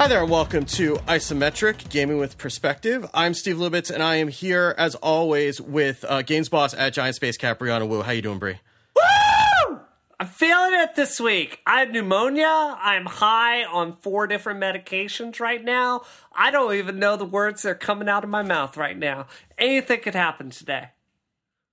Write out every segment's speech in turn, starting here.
Hi there, and welcome to Isometric Gaming with Perspective. I'm Steve Lubitz, and I am here as always with uh, Games Boss at Giant Spacekat Brianna Wu. How you doing, Brie? Woo! I'm feeling it this week. I have pneumonia. I'm high on four different medications right now. I don't even know the words that are coming out of my mouth right now. Anything could happen today.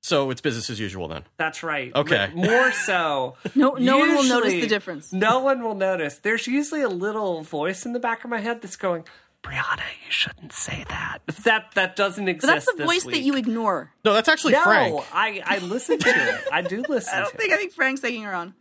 So it's business as usual then. That's right. Okay. M- More so. No, no one will notice the difference. No one will notice. There's usually a little voice in the back of my head that's going, Brianna, you shouldn't say that. That that doesn't exist. But that's the this voice that you ignore. No, that's actually No, Frank. I I listen to it. I do listen I don't to think it. I think Frank's taking her on.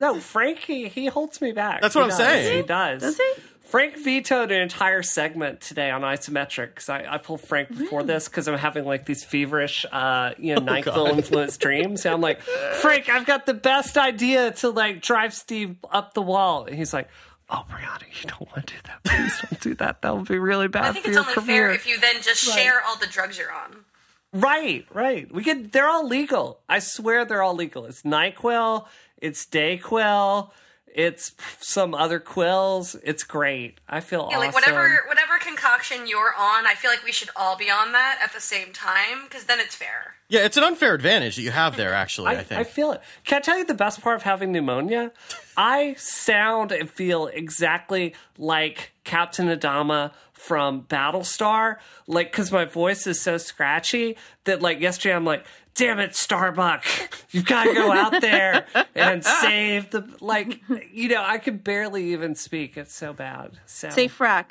No, Frank, he, he holds me back. That's He what I'm does. saying. He does. Does he? Frank vetoed an entire segment today on isometric because I, I pulled Frank before this because I'm having like these feverish, uh, you know, Nyquil God. influenced dreams. And I'm like, Frank, I've got the best idea to like drive Steve up the wall. And he's like, Oh, Brianna, you don't want to do that. Please don't do that. That would be really bad I think for it's your only career. fair if you then just share all the drugs you're on. Right, right. We could. They're all legal. I swear they're all legal. It's Nyquil. It's Dayquil. It's some other quills. It's great. I feel Yeah, awesome. like whatever whatever concoction you're on, I feel like we should all be on that at the same time because then it's fair. Yeah, it's an unfair advantage that you have there. Actually, I, I, think. I feel it. Can I tell you the best part of having pneumonia? I sound and feel exactly like Captain Adama from Battlestar. Like, because my voice is so scratchy that, like, yesterday I'm like, damn it, Starbuck, you've got to go out there and save the. Like, you know, I could barely even speak. It's so bad. So, Say frak.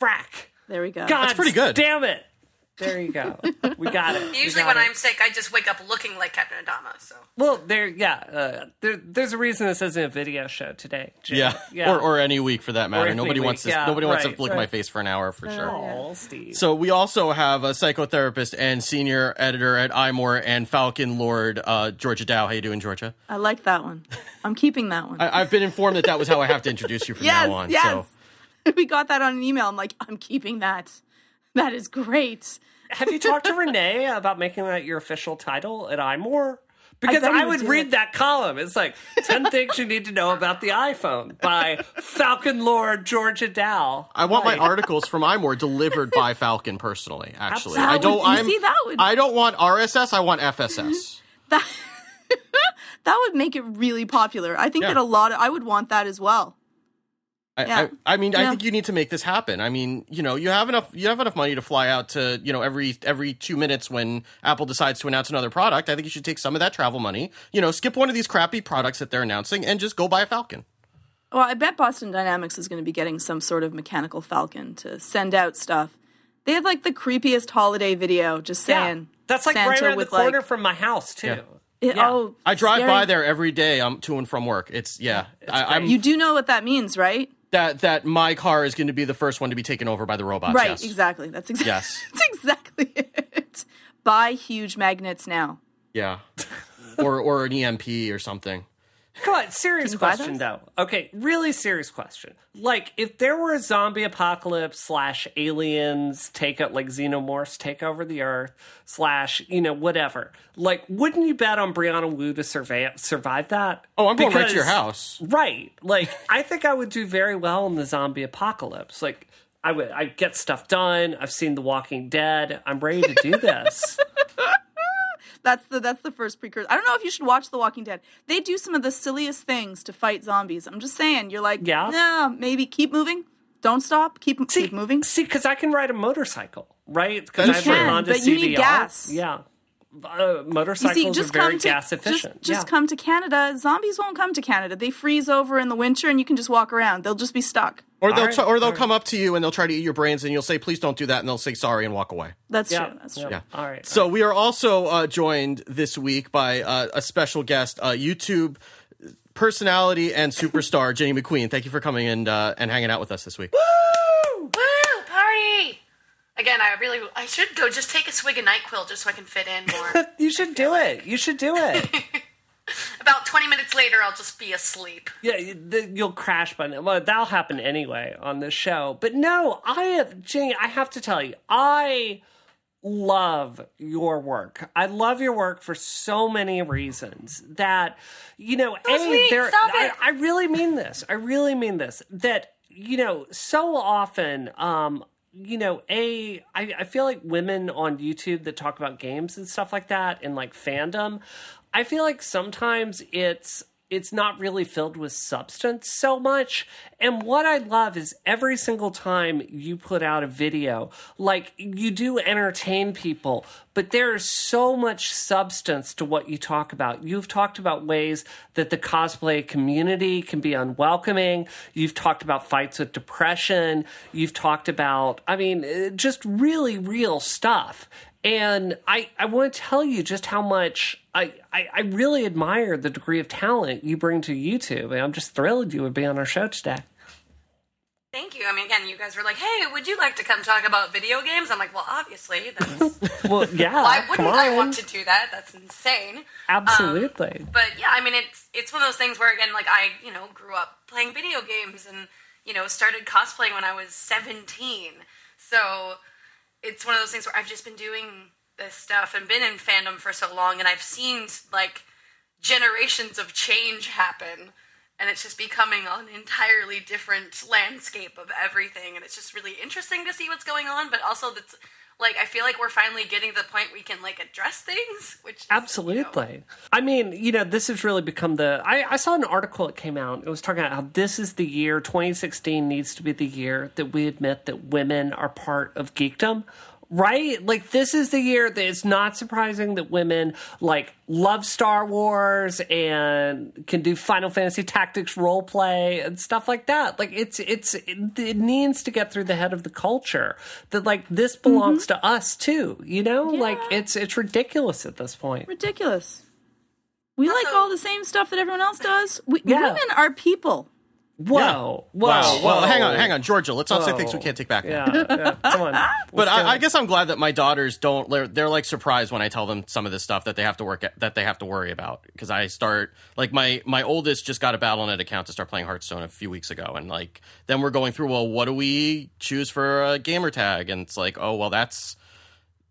frak. There we go. God, That's pretty good. Damn it. There you go. We got it. Usually got when it. I'm sick, I just wake up looking like Captain Adama. So Well, there, yeah, uh, there, there's a reason this isn't a video show today. Jim. yeah. yeah. Or, or any week for that matter. any Nobody week, wants to. yeah, nobody wants to look at my face for an hour for sure. Aw, Steve. So we also have a psychotherapist and senior editor at iMore and Falcon Lord, uh, Georgia Dow. How you doing, Georgia? I like that one. I'm keeping that one. I, I've been informed that that was how I have to introduce you from yes, now on. yes. So we got that on an email. I'm like, I'm keeping that. That is great. have you talked to Rene about making that your official title at iMore? Because bet I, would would read it. that column. It's like 10 things you need to know about the iPhone by Falcon Lord Georgia Dow. I want my articles from iMore delivered by Falcon personally. Actually, That I don't. you I'm, see, that would- I don't want RSS. I want FSS. That that would make it really popular. I think Yeah. that a lot of I would want that as well. I, Yeah. I, I mean, I think you need to make this happen. I mean, you know, you have enough. You have enough money to fly out to, you know, every every two minutes when Apple decides to announce another product. I think you should take some of that travel money. You know, skip one of these crappy products that they're announcing and just go buy a Falcon. Well, I bet Boston Dynamics is going to be getting some sort of mechanical falcon to send out stuff. They have like the creepiest holiday video just Yeah, saying that's like Santa right around the corner like from my house, too. Yeah. it- yeah. oh I drive scary. by there every day. um, to and from work. It's yeah. I, I'm You do know what that means, right? That that my car is going to be the first one to be taken over by the robots. right, yes. exactly. That's exactly Yes. That's exactly it. Buy huge magnets now. Yeah, or or an EMP or something. Come on, serious Can you buy question though. Okay, really serious question. Like, if there were a zombie apocalypse slash aliens take out like xenomorphs take over the earth slash you know whatever, like, wouldn't you bet on Brianna Wu to survive survive that? Oh, I'm going right to your house. Right. Like, I think I would do very well in the zombie apocalypse. Like. I would. I get stuff done. I've seen The Walking Dead. I'm ready to do this. That's the that's the first precursor. I don't know if you should watch The Walking Dead. They do some of the silliest things to fight zombies. I'm just saying. You're like, Yeah? yeah, maybe keep moving. Don't stop. Keep keep moving. See, because I can ride a motorcycle, right? Because That is I have true. a Honda but you need gas. Yeah, uh, You motorcycles see, just are very come to gas just, efficient. just yeah. come to Canada. Zombies won't come to Canada. They freeze over in the winter, and you can just walk around. They'll just be stuck. Or they'll All right, try, or they'll all right. come up to you and they'll try to eat your brains and you'll say please don't do that and they'll say sorry and walk away. That's Yeah, true. That's true. Yeah. All right. So we are also uh, joined this week by uh, a special guest, uh, YouTube personality and superstar Jenny McQueen. Thank you for coming and uh, and hanging out with us this week. woo party. Again, I really I should go just take a swig of Nyquil just so I can fit in more. you should do it. You should do it. About twenty minutes later, I'll just be asleep. yeah, you'll crash by now. Well, that'll happen anyway on this show. But no, I have Jenny. I have to tell you, I love your work. I love your work for so many reasons that, you know, A, there, I. I really mean this. I really mean this. That you know, so often, um, you know, a I, I feel like women on YouTube that talk about games and stuff like that and like fandom, I feel like sometimes it's it's not really filled with substance so much. And what I love is every single time you put out a video, like you do entertain people, but there is so much substance to what you talk about. You've talked about ways that the cosplay community can be unwelcoming. You've talked about fights with depression. You've talked about, I mean, uh, just really real stuff. And I, I want to tell you just how much I, I, I really admire the degree of talent you bring to YouTube. And I'm just thrilled you would be on our show today. Thank you. I mean, again, you guys were like, "Hey, would you like to come talk about video games?" I'm like, "Well, obviously, that's Well, yeah. why wouldn't I want to do that? That's insane." Absolutely. Um, but yeah, I mean, it's it's one of those things where again, like I, you know, grew up playing video games and you know started cosplaying when I was 17. So it's one of those things where I've just been doing this stuff and been in fandom for so long, and I've seen like generations of change happen. And it's just becoming an entirely different landscape of everything, and it's just really interesting to see what's going on. But also, that's like I feel like we're finally getting to the point we can like address things, which is, you know, Absolutely. I mean, you know, this has really become the. I, I saw an article that came out. It was talking about how this is the year, 2016 needs to be the year that we admit that women are part of geekdom. Right? Like, this is the year that it's not surprising that women, like, love Star Wars and can do Final Fantasy Tactics role play and stuff like that. Like, it's, it's, it, it needs to get through the head of the culture that, like, this mm-hmm. belongs to us too, you know? Like, it's, it's ridiculous at this point. Ridiculous. We like all the same stuff that everyone else does. We, Yeah. Women are people. Whoa. Whoa. wow. Well, whoa. hang on, hang on, Georgia. Let's not say things we can't take back. Yeah, yeah. Come on. But I, I guess I'm glad that my daughters don't. They're, they're like surprised when I tell them some of this stuff that they have to work at, that they have to worry about because I start like my my oldest just got a Battle.net account to start playing Hearthstone a few weeks ago, and like then we're going through. Well, what do we choose for a gamer tag? And it's like, oh well, that's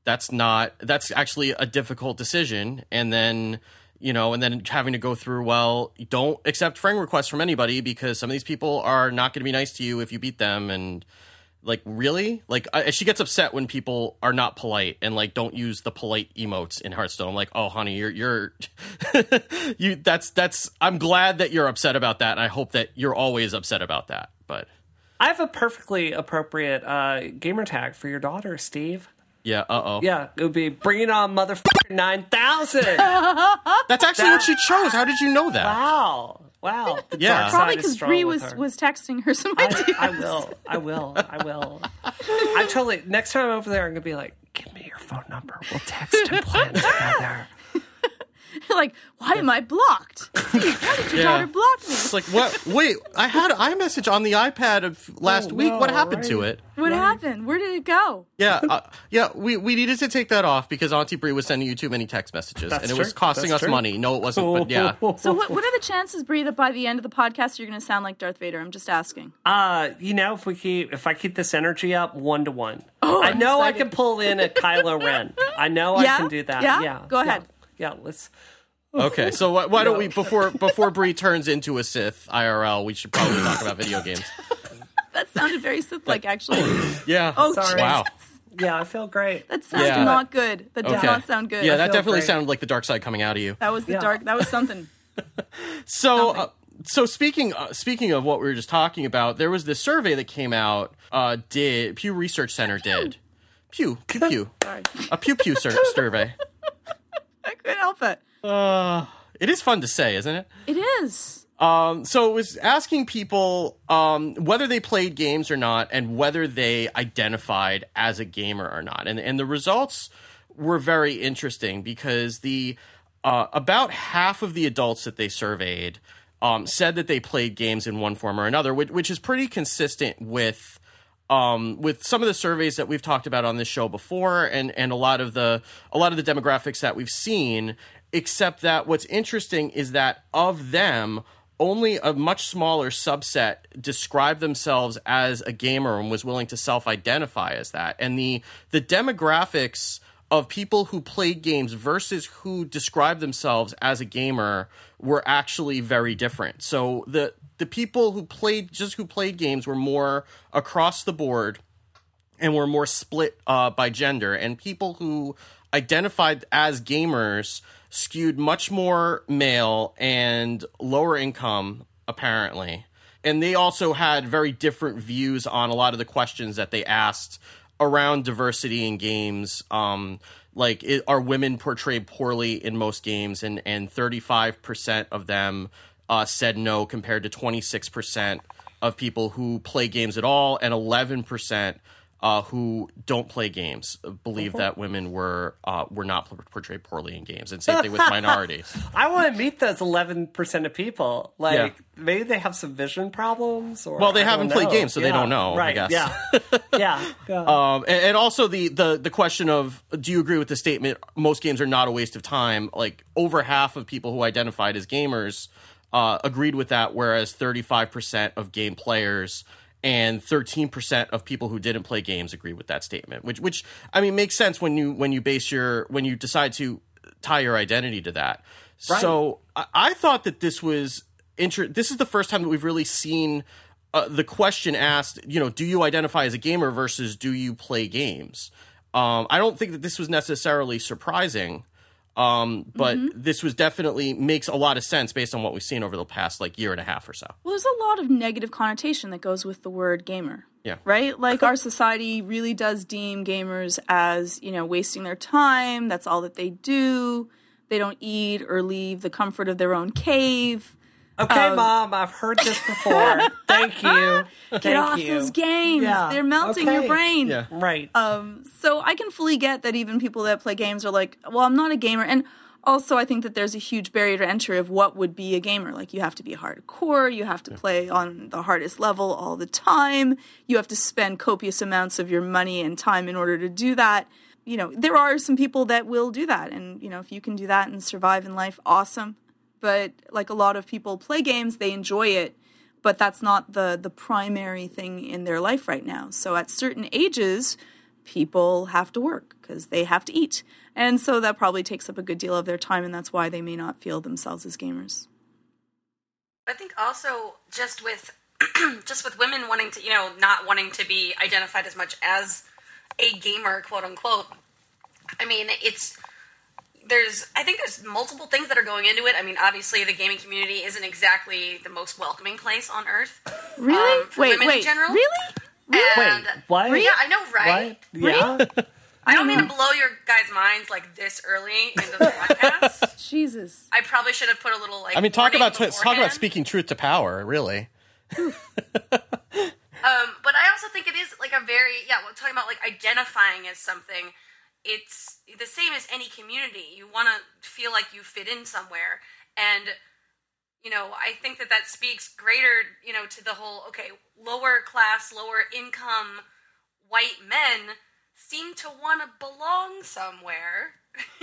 that's not that's actually a difficult decision, and then. You know, and then having to go through, well, don't accept friend requests from anybody because some of these people are not going to be nice to you if you beat them. And like really like I, she gets upset when people are not polite and like don't use the polite emotes in hearthstone i'm like oh honey you're you're you that's that's i'm glad that you're upset about that and i hope that you're always upset about that but I have a perfectly appropriate uh, gamer tag for your daughter, Steve. Yeah uh-oh Yeah, it would be bringing on motherfucking 9000. that's actually what she chose how did you know that wow. Wow. The Yeah. dark Probably because strong Bree was her. was texting her some ideas. I, I will. I will. I will. I totally. Next time I'm over there, I'm gonna be like, "Give me your phone number. We'll text and plan together." like, why am I blocked? Steve, why did your Yeah. daughter block me? it's like what wait i had iMessage on the ipad of last Oh, week what no, happened to it What happened? Where did it go? yeah uh, yeah we, we needed to take that off because auntie brie was sending you too many text messages That's and it was costing That's us true. money no it wasn't but yeah So, what, what are the chances, Bree, that by the end of the podcast you're going to sound like Darth Vader? I'm just asking. Uh, you know, if we keep, if I keep this energy up, one to one. Oh, I I'm know I can pull in a Kylo Ren. I know Yeah? I can do that. Yeah? Yeah. Go ahead. Yeah. Yeah let's. Okay, so why, why don't we before before Bree turns into a Sith IRL, we should probably talk about video games. That sounded very Sith-like, actually. Yeah. Oh, Sorry. wow. Yeah, I feel great. That sounds Yeah. not good. That does Okay. not sound good. Yeah, that feel definitely great. sounded like the dark side coming out of you. that was the Yeah. dark. That was something. So, uh, so speaking uh, speaking of what we were just talking about, there was this survey that came out. Uh, did Pew Research Center did Pew Pew Pew Sorry, a Pew Pew sur- survey? I couldn't help it. It is fun to say, isn't it? It is. Um, so it was asking people um, whether they played games or not, and whether they identified as a gamer or not. And and the results were very interesting because the uh, about half of the adults that they surveyed um, said that they played games in one form or another, which, which is pretty consistent with um, with some of the surveys that we've talked about on this show before, and and a lot of the a lot of the demographics that we've seen. Except that what's interesting is that of them, only a much smaller subset described themselves as a gamer and was willing to self-identify as that. And the the demographics of people who played games versus who described themselves as a gamer were actually very different. So the the people who played just who played games were more across the board and were more split uh, by gender, and people who identified as gamers skewed much more male and lower income, apparently. And they also had very different views on a lot of the questions that they asked around diversity in games. Um, like, it, are women portrayed poorly in most games? And and thirty five percent of them uh, said no, compared to twenty six percent of people who play games at all, and eleven percent uh, who don't play games believe that women were uh, were not portrayed poorly in games, and same thing with minorities. I want to meet those eleven percent of people. Like Yeah. maybe they have some vision problems, or Well, they I haven't played games, so they don't know, I Right? guess. Yeah. yeah. yeah. Um, and, and also the, the the question of do you agree with the statement? Most games are not a waste of time. Like over half of people who identified as gamers uh, agreed with that, whereas thirty five percent of game players and thirteen percent of people who didn't play games agree with that statement. Which which I mean makes sense when you when you base your when you decide to tie your identity to that. So I, I thought that this was inter- This is the first time that we've really seen uh, the question asked, you know, do you identify as a gamer versus do you play games? Um, I don't think that this was necessarily surprising, um, but this was definitely makes a lot of sense based on what we've seen over the past like year and a half or so. Well, there's a lot of negative connotation that goes with the word gamer. Yeah. Right? Like our society really does deem gamers as, you know, wasting their time. That's all that they do. They don't eat or leave the comfort of their own cave. Okay, Um, mom, I've heard this before. Thank you. Get Thank off you. those games. Yeah. They're melting Okay. your brain. Yeah. Right. Um, so I can fully get that even people that play games are like, well, I'm not a gamer. And also, I think that there's a huge barrier to entry of what would be a gamer. Like, you have to be hardcore, you have to play on the hardest level all the time, you have to spend copious amounts of your money and time in order to do that. You know, there are some people that will do that. And, you know, if you can do that and survive in life, awesome. But like a lot of people play games, they enjoy it but that's not the the primary thing in their life right now. So at certain ages, people have to work because they have to eat. And so that probably takes up a good deal of their time and that's why they may not feel themselves as gamers. I think also just with just with women wanting to, you know, not wanting to be identified as much as a gamer, quote unquote. I mean, it's there's I think there's multiple things that are going into it. I mean, obviously the gaming community isn't exactly the most welcoming place on earth. Really? Um, for wait, women in wait. general? Really? Wait, And what? Yeah, I know, right? What? Yeah. I don't mean to blow your guys' minds like this early into the podcast. Jesus. I probably should have put a little like. I mean, talk warning about talk about speaking truth to power, really. Um, but I also think it is like a very yeah. We're talking about like identifying as something, it's the same as any community. You want to feel like you fit in somewhere, and you know I think that that speaks greater you know to the whole okay lower class, lower income white men seem to want to belong somewhere.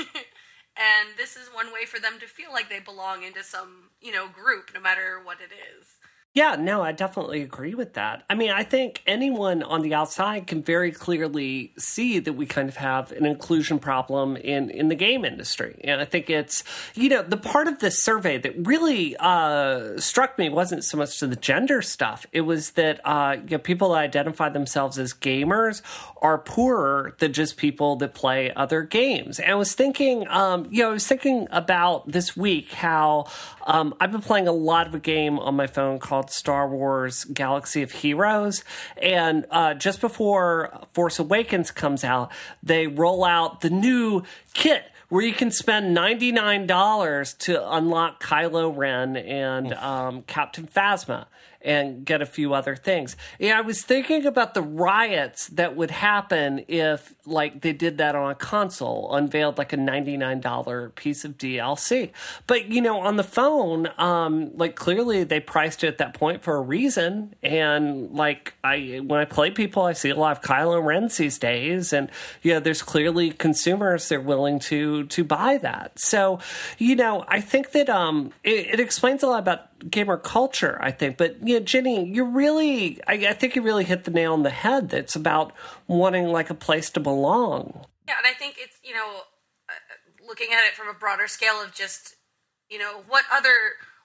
and this is one way for them to feel like they belong into some, you know, group, no matter what it is. Yeah, no, I definitely agree with that. I mean, I think anyone on the outside can very clearly see that we kind of have an inclusion problem in, in the game industry. And I think it's, you know, the part of this survey that really uh, struck me wasn't so much to the gender stuff. It was that uh, you know, people that identify themselves as gamers are poorer than just people that play other games. And I was thinking, um, you know, I was thinking about this week how um, I've been playing a lot of a game on my phone called Star Wars Galaxy of Heroes. And uh, just before Force Awakens comes out, they roll out the new kit where you can spend $99 to unlock Kylo Ren and um, Captain Phasma and get a few other things. Yeah, I was thinking about the riots that would happen if, like, they did that on a console, unveiled like a $99 piece of DLC. But, you know, on the phone, um, like, clearly they priced it at that point for a reason. And, like, I, when I play people, I see a lot of Kylo Rens these days. And, yeah, there's clearly consumers that are willing to, to buy that. So, you know, I think that, um, it, it explains a lot about gamer culture, I think. But you know, Jenny, you really, I, I think you really hit the nail on the head. That's about wanting like a place to belong. Yeah, and I think it's, you know, uh, looking at it from a broader scale of just, you know, what other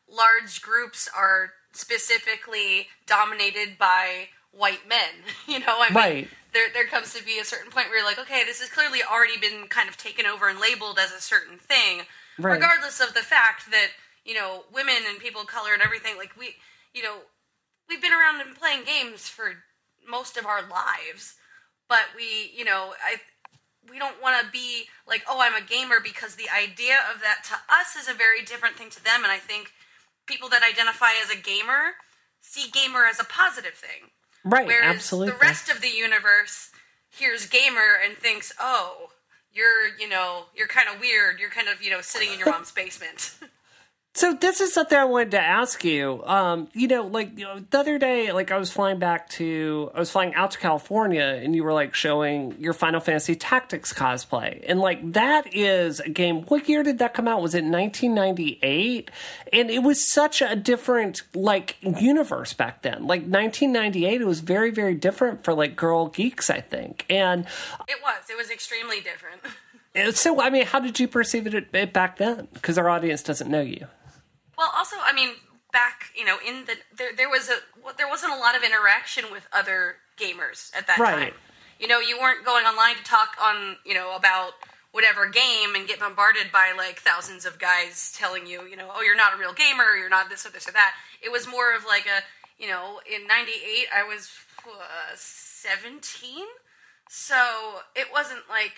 large groups are specifically dominated by white men. You know, I mean, Right. there there comes to be a certain point where you're like, okay, this has clearly already been kind of taken over and labeled as a certain thing, Right. regardless of the fact that you know women and people of color and everything. Like we, you know, we've been around and playing games for most of our lives, but we, you know, I we don't want to be like, oh, I'm a gamer because the idea of that to us is a very different thing to them, and I think people that identify as a gamer see gamer as a positive thing. Right, Whereas absolutely. the rest of the universe hears gamer and thinks, "Oh, you're, you know, you're kind of weird. You're kind of, you know, sitting in your mom's basement." So this is something I wanted to ask you. Um, you know, like you know, the other day, like I was flying back to, I was flying out to California, and you were like showing your Final Fantasy Tactics cosplay, and like that is a game. What year did that come out? Was it 1998? And it was such a different like universe back then. Like 1998, it was very very different for like girl geeks, I think. And it was. It was extremely different. uh, so, I mean, how did you perceive it, it back then? Because our audience doesn't know you. Well, also, I mean, back you know, in the there, there was a well, there wasn't a lot of interaction with other gamers at that Right. time. You know, you weren't going online to talk on you know about whatever game and get bombarded by like thousands of guys telling you, you know, oh, you're not a real gamer, you're not this or this or that. It was more of like a, you know, in '98, I was uh, 17, so it wasn't like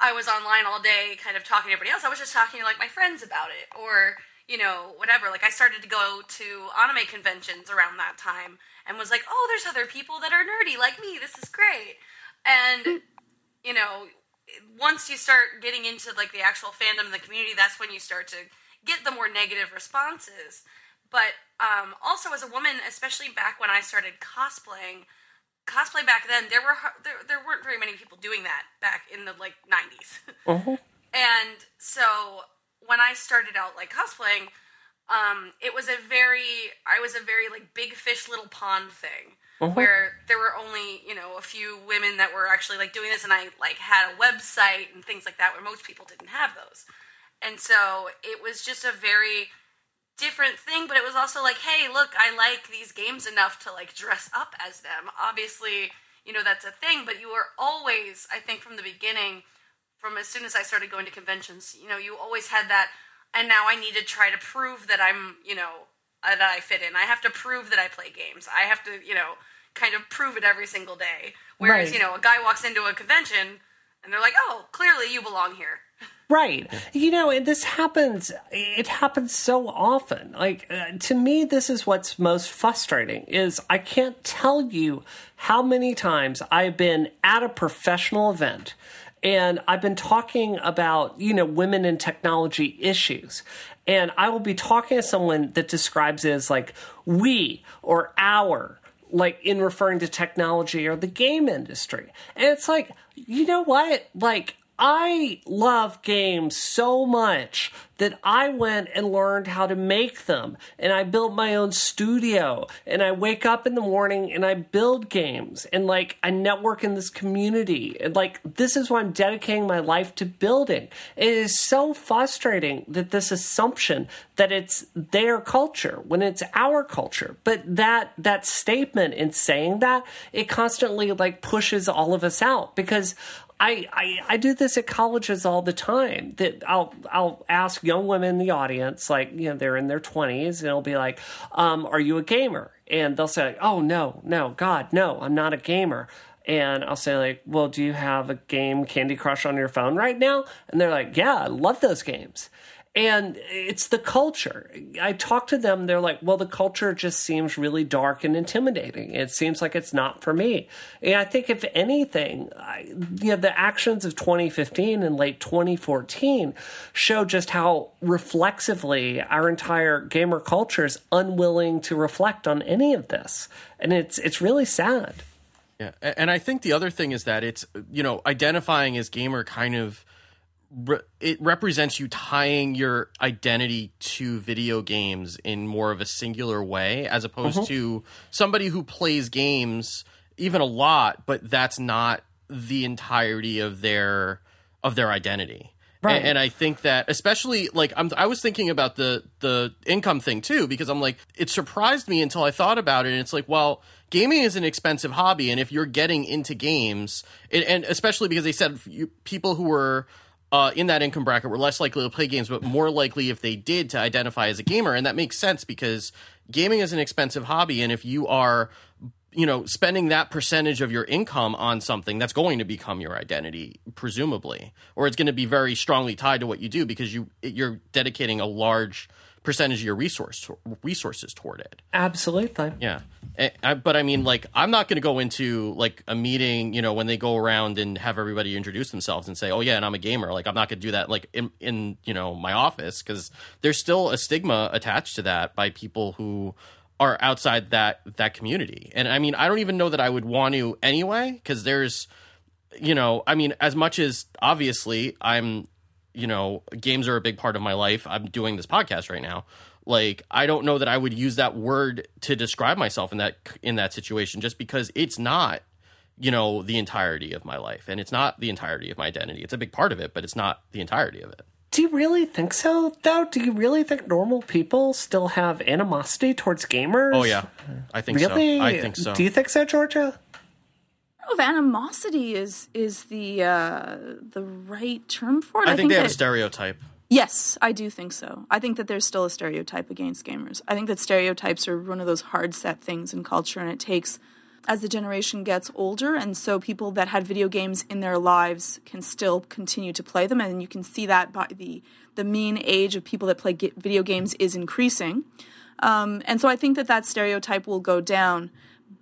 I was online all day, kind of talking to everybody else. I was just talking to like my friends about it, or you know, whatever. Like I started to go to anime conventions around that time, and was like, oh, there's other people that are nerdy like me. This is great. And you know, once you start getting into like the actual fandom and the community, that's when you start to get the more negative responses. But um, also as a woman, especially back when I started cosplaying, cosplay back then there were there, there weren't very many people doing that back in the like 90s and so when i started out like cosplaying um it was a very i was a very like big fish little pond thing where there were only you know a few women that were actually like doing this and i like had a website and things like that where most people didn't have those and so it was just a very different thing, but it was also like, hey, look, I like these games enough to like dress up as them. Obviously, you know, that's a thing, but you were always, I think from the beginning, from as soon as I started going to conventions, you know, you always had that and now I need to try to prove that I'm, you know, uh, that I fit in. I have to prove that I play games. I have to, you know, kind of prove it every single day. Whereas, Right. you know, a guy walks into a convention and they're like, "Oh, clearly you belong here." Right. You know, and this happens, it happens so often. Like, uh, to me, this is what's most frustrating is I can't tell you how many times I've been at a professional event and I've been talking about, you know, women in technology issues. And I will be talking to someone that describes it as like we or our like in referring to technology or the game industry. And it's like, you know what? Like, I love games so much that I went and learned how to make them. And I built my own studio. And I wake up in the morning and I build games. And like, I network in this community. And like, this is what I'm dedicating my life to building. It is so frustrating that this assumption that it's their culture when it's our culture. But that, that statement in saying that, it constantly like pushes all of us out because I, I I do this at colleges all the time. That I'll I'll ask young women in the audience, like you know they're in their twenties, and I'll be like, um, "Are you a gamer?" And they'll say, "Oh no, no, God, no, I'm not a gamer." And I'll say like, "Well, do you have a game Candy Crush on your phone right now?" And they're like, "Yeah, I love those games." And it's the culture. I talk to them, they're like, well, the culture just seems really dark and intimidating. It seems like it's not for me. And I think, if anything, I, you know, the actions of 2015 and late 2014 show just how reflexively our entire gamer culture is unwilling to reflect on any of this. And it's, it's really sad. Yeah, and I think the other thing is that it's you know identifying as gamer kind of re- it represents you tying your identity to video games in more of a singular way as opposed mm-hmm. to somebody who plays games even a lot, but that's not the entirety of their of their identity. Right. And, I think that especially like I'm, I was thinking about the the income thing too because I'm like it surprised me until I thought about it and it's like well gaming is an expensive hobby and if you're getting into games and, and especially because they said you, people who were uh, in that income bracket were less likely to play games, but more likely if they did to identify as a gamer. And that makes sense because gaming is an expensive hobby. And if you are, you know, spending that percentage of your income on something, that's going to become your identity, presumably, or it's going to be very strongly tied to what you do because you you're dedicating a large percentage of your resource resources toward it. Absolutely. Yeah. Eh, I, but I mean, like, I'm not going to go into like a meeting, you know, when they go around and have everybody introduce themselves and say, "Oh yeah, and I'm a gamer." Like, I'm not going to do that like in, in you know my office because there's still a stigma attached to that by people who are outside that that community. And I mean, I don't even know that I would want to anyway because there's, you know, I mean, as much as obviously I'm you know, games are a big part of my life. I'm doing this podcast right now. Like, I don't know that I would use that word to describe myself in that in that situation, just because it's not, you know, the entirety of my life, and it's not the entirety of my identity. It's a big part of it, but it's not the entirety of it. Do you really think so, though? Do you really think normal people still have animosity towards gamers? Oh yeah, I think Really? so. I think so. Do you think so, Georgia? Of animosity is is the uh, the right term for it. I think they have a stereotype. Yes, I do think so. I think that there's still a stereotype against gamers. I think that stereotypes are one of those hard set things in culture, and it takes as the generation gets older, and so people that had video games in their lives can still continue to play them, and you can see that by the the mean age of people that play video games is increasing, um, and so I think that that stereotype will go down.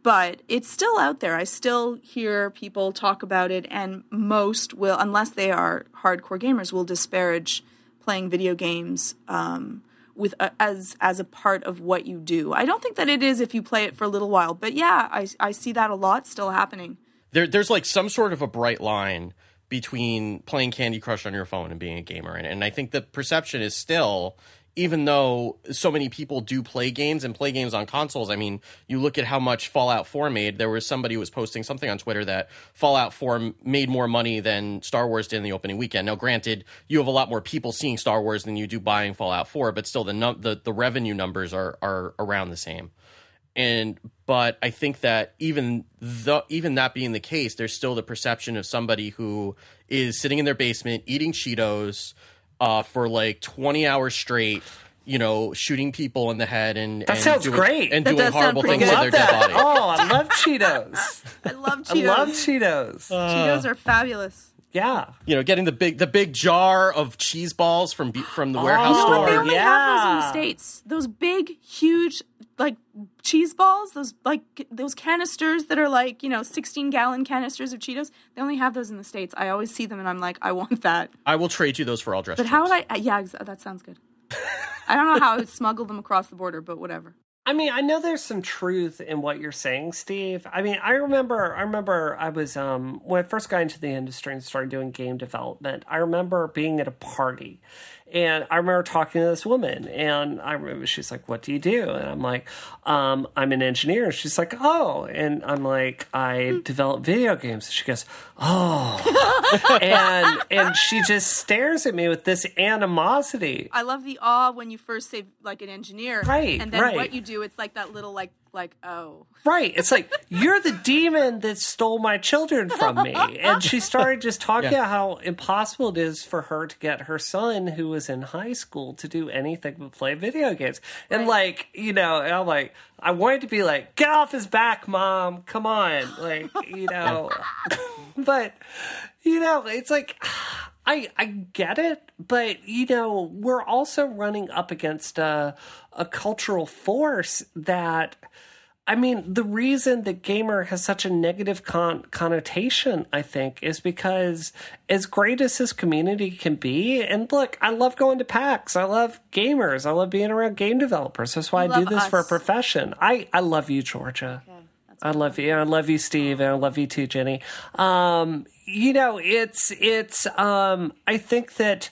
But it's still out there. I still hear people talk about it, and most will, unless they are hardcore gamers, will disparage playing video games um, with a, as as a part of what you do. I don't think that it is if you play it for a little while, but yeah, I I see that a lot still happening. there, there's like some sort of a bright line between playing Candy Crush on your phone and being a gamer, and, and I think the perception is still, even though so many people do play games and play games on consoles. I mean, you look at how much Fallout 4 made. There was somebody who was posting something on Twitter that Fallout 4 made more money than Star Wars did in the opening weekend. Now, granted, you have a lot more people seeing Star Wars than you do buying Fallout 4, but still, the num- the, the revenue numbers are are around the same and but I think that even the even that being the case, there's still the perception of somebody who is sitting in their basement eating Cheetos uh, for like 20 hours straight, you know, shooting people in the head and That and sounds doing, great. and That doing horrible things good. to their dead body. Oh, I love Cheetos. I love Cheetos. I Cheetos. love Cheetos. Cheetos are fabulous. yeah. You know, getting the big the big jar of cheese balls from from the warehouse Oh, You know what? They store. only have those in the yeah. states. Those big, huge, like cheese balls. Those like those canisters that are like you know sixteen gallon canisters of Cheetos. They only have those in the states. I always see them and I'm like, I want that. I will trade you those for all dress. But how would I? uh, Yeah, that sounds good. I don't know how I would smuggle them across the border, but whatever. I mean, I know there's some truth in what you're saying, Steve. I mean, I remember, I remember, I was um when I first got into the industry and started doing game development. I remember being at a party, and I remember talking to this woman, and I remember she's like, "What do you do?" And I'm like, um, "I'm an engineer." And she's like, "Oh," and I'm like, "I develop video games." She goes, "Oh," and and she just stares at me with this animosity. I love the awe when you first say like an engineer, Right, And then right. what you do, it's like that little like like oh, Right. It's like, you're the demon that stole my children from me. And she started just talking Yeah. about how impossible it is for her to get her son, who was in high school, to do anything but play video games. And Right. like, you know, and I'm like, I wanted to be like, get off his back, mom. Come on. Like, you know, but, you know, it's like, I I get it, but you know, we're also running up against a a cultural force that I mean, the reason that gamer has such a negative con- connotation, I think, is because as great as this community can be, and look, I love going to PAX. I love gamers. I love being around game developers. That's why You I do this for a profession. I, I love you, Georgia. I love you. I love you, Steve, and I love you too, Jenny. Um, you know, it's it's. Um, I think that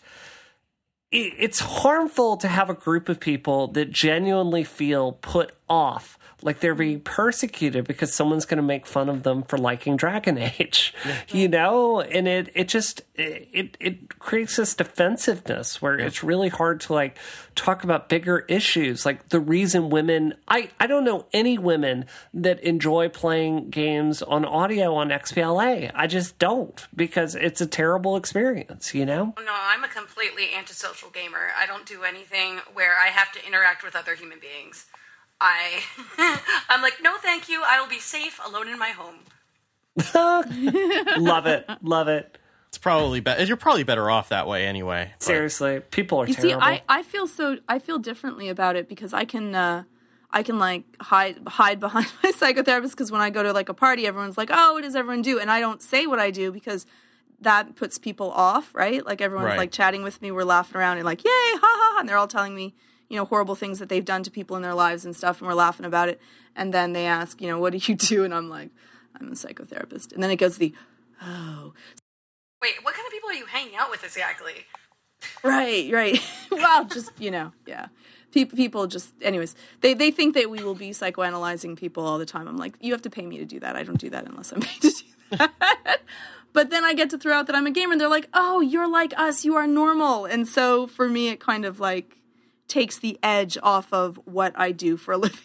it's harmful to have a group of people that genuinely feel put off like they're being persecuted because someone's going to make fun of them for liking Dragon Age, you know, and it it just it it creates this defensiveness where it's really hard to like talk about bigger issues, like the reason women. I I don't know any women that enjoy playing games on audio on XBLA. I just don't because it's a terrible experience, you know. Oh, no, I'm a completely antisocial gamer. I don't do anything where I have to interact with other human beings. I I'm like, no thank you. I will be safe alone in my home. love it, love it. It's probably better. You're probably better off that way anyway. but- Seriously, people are You see. I, I feel so I feel differently about it because I can uh, I can like hide hide behind my psychotherapist because when I go to like a party, everyone's like, "Oh, what does everyone do?" And I don't say what I do because that puts people off, right? Like everyone's Right. like chatting with me, we're laughing around and like, "Yay, ha ha!" ha," and they're all telling me, you know, horrible things that they've done to people in their lives and stuff, and we're laughing about it. And then they ask, you know, what do you do? And I'm like, I'm a psychotherapist. And then it goes the, oh, Wait, what kind of people are you hanging out with exactly? Right, right. well, just you know, yeah. People, people just, anyways, they they think that we will be psychoanalyzing people all the time. I'm like, you have to pay me to do that. I don't do that unless I'm paid to do that. but then I get to throw out that I'm a gamer, and they're like, oh, you're like us. You are normal. And so for me, it kind of like takes the edge off of what I do for a living.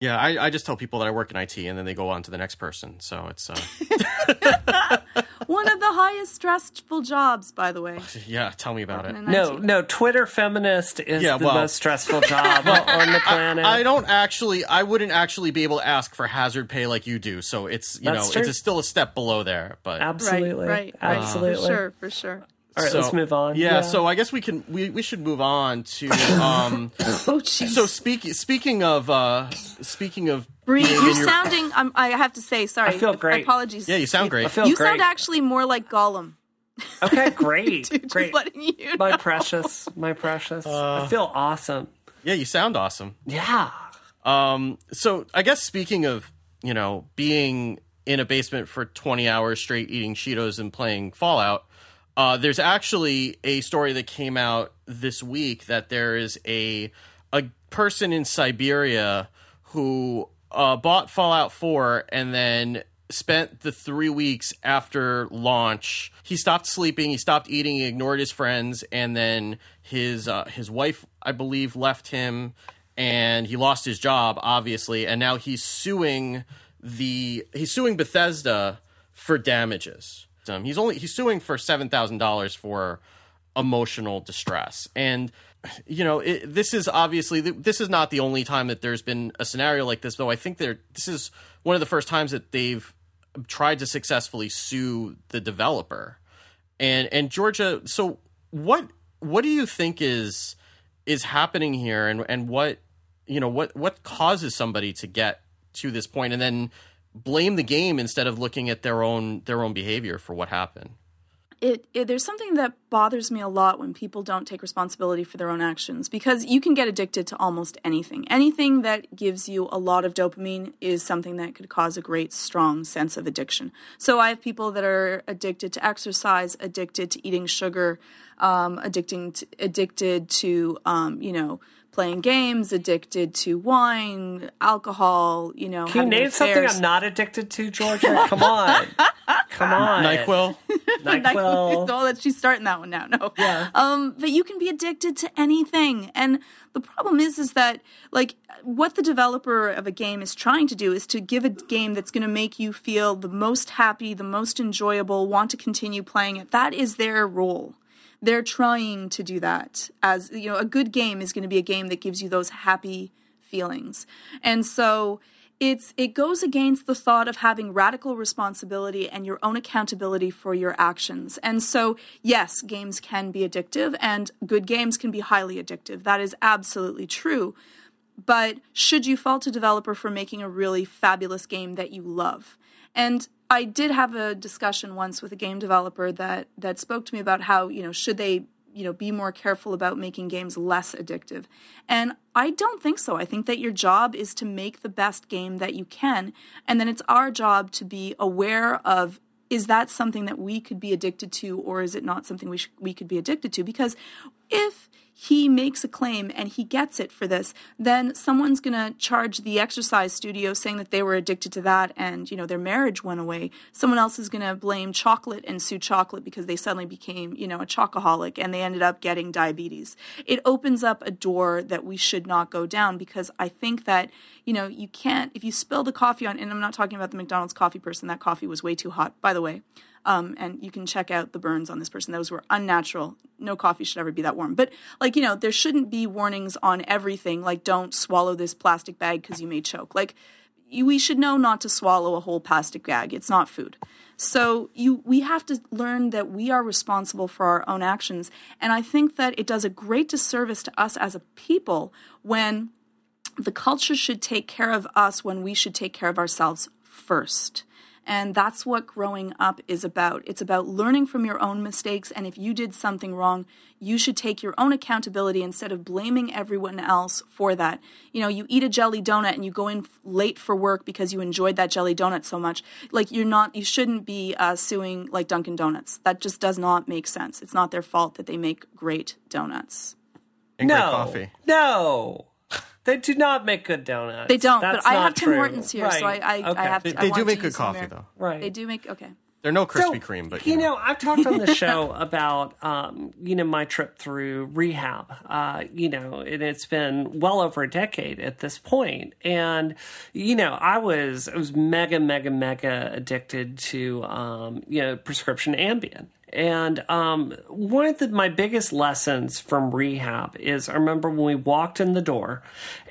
Yeah, I, I just tell people that I work in IT, and then they go on to the next person. So it's uh, One of the highest stressful jobs, by the way. yeah. Tell me about it. no, IT. no, Twitter feminist is Yeah, the well- most stressful job on the planet. I don't actually. I wouldn't actually be able to ask for hazard pay like you do. So it's you That's know true. it's still a step below there. But Absolutely, Right, right, right. absolutely. For sure, for sure. All right, so- let's move on. Yeah, So I guess we can. We, we should move on to. Um, Oh, jeez. so speaking speaking of uh, speaking of Bree, you're your- sounding. Um, I have to say, sorry. I feel great. Apologies. Yeah, you sound great. I feel You great. sound actually more like Gollum. okay, great, Just great. letting you know. My precious, my precious. Uh, I feel awesome. Yeah, you sound awesome. Yeah. Um, so I guess speaking of, you know, being in a basement for 20 hours straight eating Cheetos and playing Fallout, uh, there's actually a story that came out this week that there is a a person in Siberia who uh, bought Fallout 4 and then spent the three weeks after launch. He stopped sleeping, he stopped eating, he ignored his friends, and then his uh, his wife, I believe, left him, and he lost his job, obviously, and now he's suing the he's suing Bethesda for damages. Um, he's only he's suing for seven thousand dollars for emotional distress. And you know it, this is obviously this is not the only time that there's been a scenario like this though i think there this is one of the first times that they've tried to successfully sue the developer. And and georgia so what what do you think is is happening here and and what you know what what causes somebody to get to this point? And then blame the game instead of looking at their own their own behavior for what happened it, it there's something that bothers me a lot when people don't take responsibility for their own actions because you can get addicted to almost anything. Anything that gives you a lot of dopamine is something that could cause a great strong sense of addiction. So I have people that are addicted to exercise, addicted to eating sugar, um, addicting to, addicted to um, you know playing games, addicted to wine, alcohol. You know, Can you having name something. I'm not addicted to, Georgia? Come on. Come on. nyquil NyQuil. oh, that she's starting that one now. No. Yeah. Um, but you can be addicted to anything, and the problem is, is that like what the developer of a game is trying to do is to give a game that's going to make you feel the most happy, the most enjoyable, want to continue playing it. That is their role. They're trying to do that. As you know, a good game is going to be a game that gives you those happy feelings, and so it's it goes against the thought of having radical responsibility and your own accountability for your actions. And so, yes, games can be addictive and good games can be highly addictive. That is absolutely true. But should you fault a developer for making a really fabulous game that you love? And I did have a discussion once with a game developer that that spoke to me about how, you know, should they you know be more careful about making games less addictive. And i don't think so. I think that your job is to make the best game that you can and then it's our job to be aware of is that something that we could be addicted to or is it not something we sh- we could be addicted to? Because if he makes a claim and he gets it for this, then someone's going to charge the exercise studio saying that they were addicted to that and, you know, their marriage went away. Someone else is going to blame chocolate and sue chocolate because they suddenly became, you know, a chocoholic and they ended up getting diabetes. It opens up a door that we should not go down because I think that, you know, you can't, if you spill the coffee on, and I'm not talking about the McDonald's coffee person, that coffee was way too hot, by the way. Um, and you can check out the burns on this person. Those were unnatural. No coffee should ever be that warm. But, like, you know, there shouldn't be warnings on everything, like, don't swallow this plastic bag because you may choke. Like, we should know not to swallow a whole plastic bag. It's not food. So you we have to learn that we are responsible for our own actions. And I think that it does a great disservice to us as a people when the culture should take care of us when we should take care of ourselves first. And that's what growing up is about. It's about learning from your own mistakes. And if you did something wrong, you should take your own accountability instead of blaming everyone else for that. You know, you eat a jelly donut and you go in late for work because you enjoyed that jelly donut so much. Like, you're not, you shouldn't be uh, suing like Dunkin' Donuts. That just does not make sense. It's not their fault that they make great donuts. And great no, coffee. no, they do not make good donuts. They don't, That's but I have Tim true. Hortons here, so I, I, okay. I have to. They, I they want do to make good coffee, there. though. Right. They do make, okay. They're no Krispy So, Kreme, but you know, I've talked on the show about um, you know my trip through rehab. Uh, you know, and it's been well over a decade at this point, and you know, I was I was mega, mega, mega addicted to um, you know prescription Ambien. And um, one of the, my biggest lessons from rehab is I remember when we walked in the door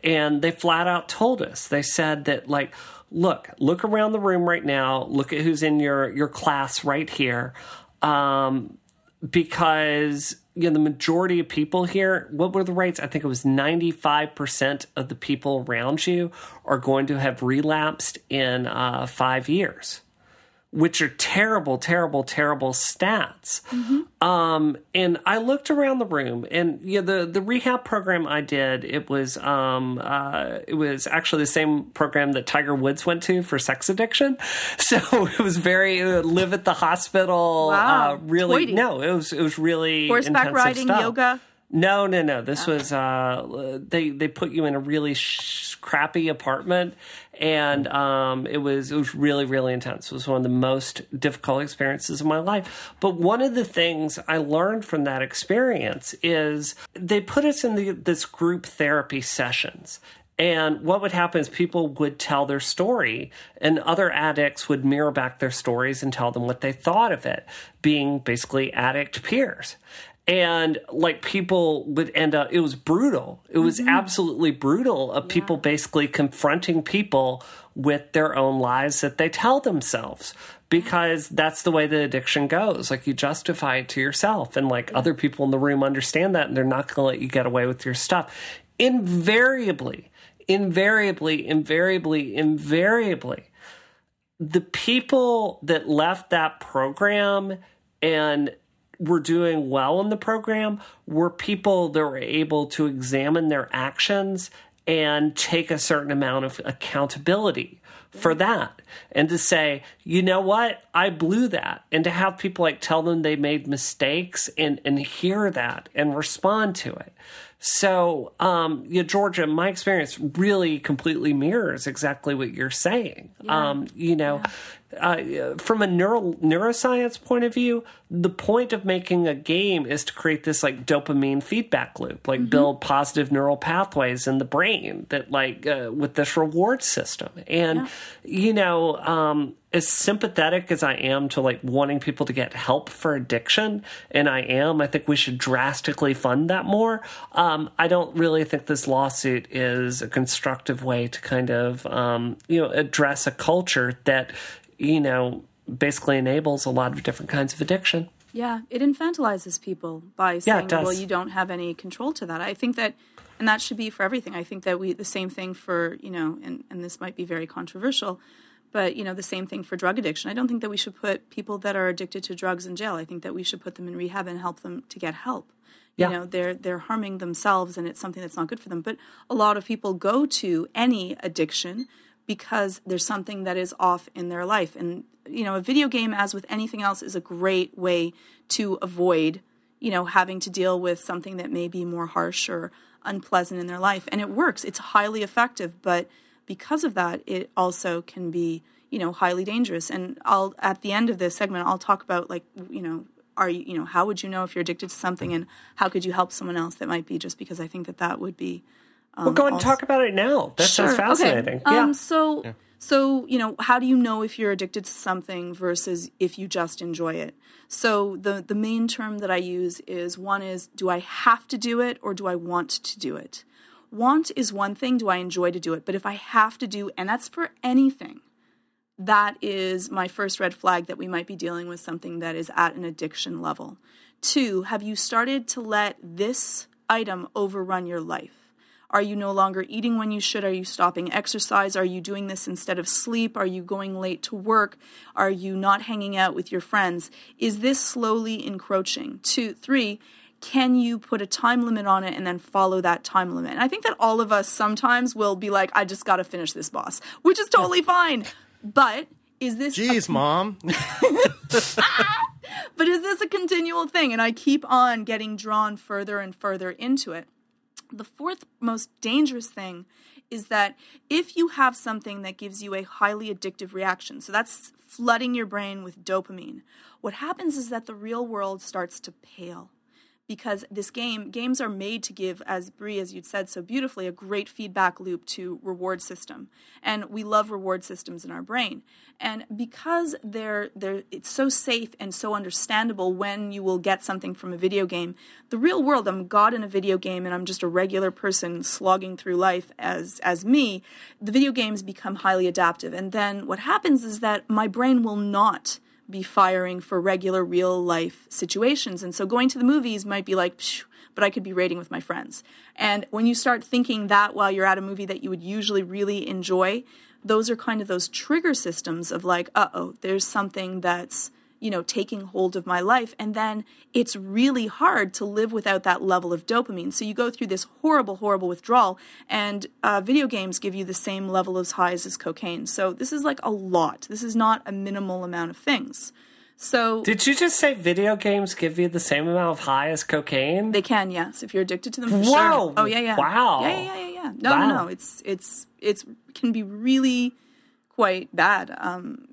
and they flat out told us, they said that, like, look, look around the room right now, look at who's in your, your class right here. Um, because you know the majority of people here what were the rates? I think it was 95% of the people around you are going to have relapsed in uh, five years which are terrible, terrible, terrible stats. Um, and I looked around the room, and yeah, the the rehab program I did it was um, uh, it was actually the same program that Tiger Woods went to for sex addiction. So it was very uh, live at the hospital. Wow. Uh, really, Toity. no, it was it was really Horseback riding, stuff. yoga. No, no, no. This was uh, they they put you in a really sh- crappy apartment, and um, it was it was really really intense. It was one of the most difficult experiences of my life. But one of the things I learned from that experience is they put us in the, this group therapy sessions. And what would happen is people would tell their story, and other addicts would mirror back their stories and tell them what they thought of it, being basically addict peers and like people would end up uh, it was brutal. It was mm-hmm. absolutely brutal of people basically confronting people with their own lies that they tell themselves because that's the way the addiction goes. Like you justify it to yourself and like other people in the room understand that and they're not going to let you get away with your stuff. Invariably invariably invariably invariably the people that left that program and were doing well in the program were people that were able to examine their actions and take a certain amount of accountability for that and to say you know what? I blew that. And to have people like tell them they made mistakes and and hear that and respond to it. So um yeah georgia my experience really completely mirrors exactly what you're saying. Um you know uh, from a neuro neuroscience point of view, the point of making a game is to create this like dopamine feedback loop, like build positive neural pathways in the brain that like uh, with this reward system. And you know, um, as sympathetic as I am to like wanting people to get help for addiction, and I am, I think we should drastically fund that more. Um, I don't really think this lawsuit is a constructive way to kind of um, you know address a culture that you know, basically enables a lot of different kinds of addiction. Yeah, it infantilizes people by saying, does. "Well, you don't have any control to that." I think that, and that should be for everything. I think that we the same thing for you know, and and this might be very controversial, but you know, the same thing for drug addiction. I don't think that we should put people that are addicted to drugs in jail. I think that we should put them in rehab and help them to get help. Yeah. You know, they're they're harming themselves, and it's something that's not good for them. But a lot of people go to any addiction because there's something that is off in their life. And, you know, a video game, as with anything else, is a great way to avoid, you know, having to deal with something that may be more harsh or unpleasant in their life. And it works, it's highly effective. But because of that, it also can be, you know, highly dangerous. And I'll, at the end of this segment, I'll talk about, like, you know, are you, you know, how would you know if you're addicted to something and how could you help someone else that might be just because I think that that would be um, well, go ahead and talk about it now. That sure. sounds fascinating. Okay. Um. So, yeah. so you know, how do you know if you're addicted to something versus if you just enjoy it? So the the main term that I use is one is do I have to do it or do I want to do it? Want is one thing. Do I enjoy to do it? But if I have to do, and that's for anything, that is my first red flag that we might be dealing with something that is at an addiction level. Two, have you started to let this item overrun your life? Are you no longer eating when you should? Are you stopping exercise? Are you doing this instead of sleep? Are you going late to work? Are you not hanging out with your friends? Is this slowly encroaching? Two, three, can you put a time limit on it and then follow that time limit? And I think that all of us sometimes will be like, I just got to finish this boss, which is totally fine. But is this. Jeez, a- mom. but is this a continual thing? And I keep on getting drawn further and further into it. The fourth most dangerous thing is that if you have something that gives you a highly addictive reaction, so that's flooding your brain with dopamine, what happens is that the real world starts to pale because this game games are made to give as Brie as you'd said so beautifully a great feedback loop to reward system. And we love reward systems in our brain. And because they're they're it's so safe and so understandable when you will get something from a video game the real world I'm god in a video game and I'm just a regular person slogging through life as as me the video games become highly adaptive. And then what happens is that my brain will not be firing for regular real life situations. And so going to the movies might be like, but I could be raiding with my friends. And when you start thinking that while you're at a movie that you would usually really enjoy, those are kind of those trigger systems of like, uh oh, there's something that's you know, taking hold of my life. And then it's really hard to live without that level of dopamine. So you go through this horrible, horrible withdrawal, and uh, video games give you the same level of highs as cocaine. So this is like a lot. This is not a minimal amount of things. So did you just say video games give you the same amount of high as cocaine? They can, yes, if you're addicted to them. For Whoa! Sure. Oh yeah, yeah. Wow. Yeah, yeah, yeah, yeah. No, wow. no, no. It's it's it's can be really quite bad. Um,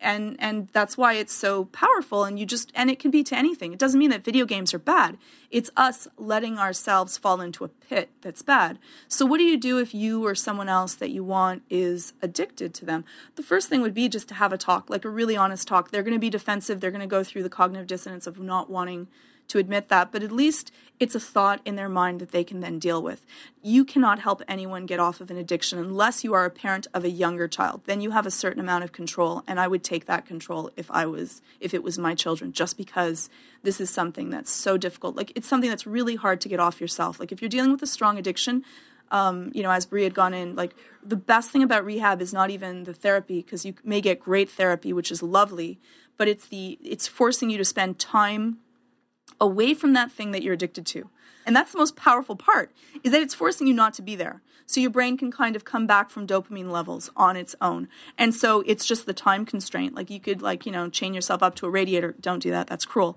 and and that's why it's so powerful and you just and it can be to anything. It doesn't mean that video games are bad. It's us letting ourselves fall into a pit that's bad. So what do you do if you or someone else that you want is addicted to them? The first thing would be just to have a talk like a really honest talk. They're going to be defensive. They're going to go through the cognitive dissonance of not wanting to admit that, but at least it's a thought in their mind that they can then deal with. You cannot help anyone get off of an addiction unless you are a parent of a younger child. Then you have a certain amount of control, and I would take that control if I was if it was my children just because this is something that's so difficult. Like it's something that's really hard to get off yourself. Like if you're dealing with a strong addiction, um, you know, as Brie had gone in, like the best thing about rehab is not even the therapy because you may get great therapy, which is lovely, but it's the it's forcing you to spend time away from that thing that you're addicted to. And that's the most powerful part is that it's forcing you not to be there. So your brain can kind of come back from dopamine levels on its own. And so it's just the time constraint. Like you could like, you know, chain yourself up to a radiator. Don't do that. That's cruel.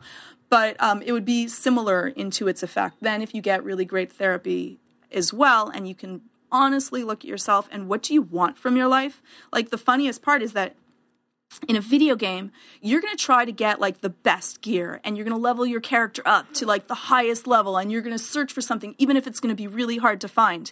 But um, it would be similar into its effect. Then if you get really great therapy as well and you can honestly look at yourself and what do you want from your life? Like the funniest part is that in a video game, you're going to try to get like the best gear and you're going to level your character up to like the highest level and you're going to search for something, even if it's going to be really hard to find.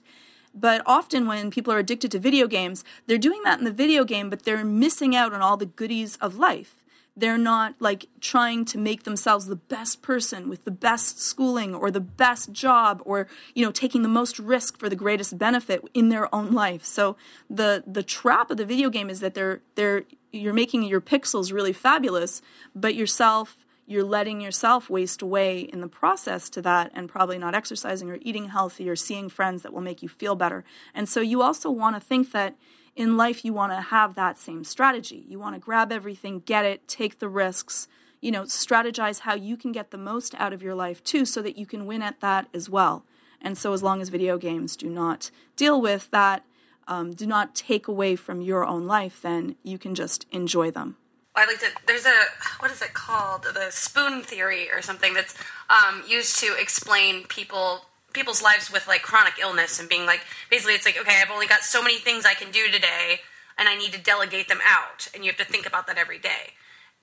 But often, when people are addicted to video games, they're doing that in the video game, but they're missing out on all the goodies of life. They're not like trying to make themselves the best person with the best schooling or the best job or you know taking the most risk for the greatest benefit in their own life. So the the trap of the video game is that they're they're you're making your pixels really fabulous, but yourself you're letting yourself waste away in the process to that and probably not exercising or eating healthy or seeing friends that will make you feel better. And so you also want to think that in life you want to have that same strategy. You want to grab everything, get it, take the risks, you know, strategize how you can get the most out of your life too so that you can win at that as well. And so as long as video games do not deal with that um, do not take away from your own life, then you can just enjoy them. I like to. There's a what is it called? The spoon theory or something that's um, used to explain people people's lives with like chronic illness and being like basically it's like okay I've only got so many things I can do today and I need to delegate them out and you have to think about that every day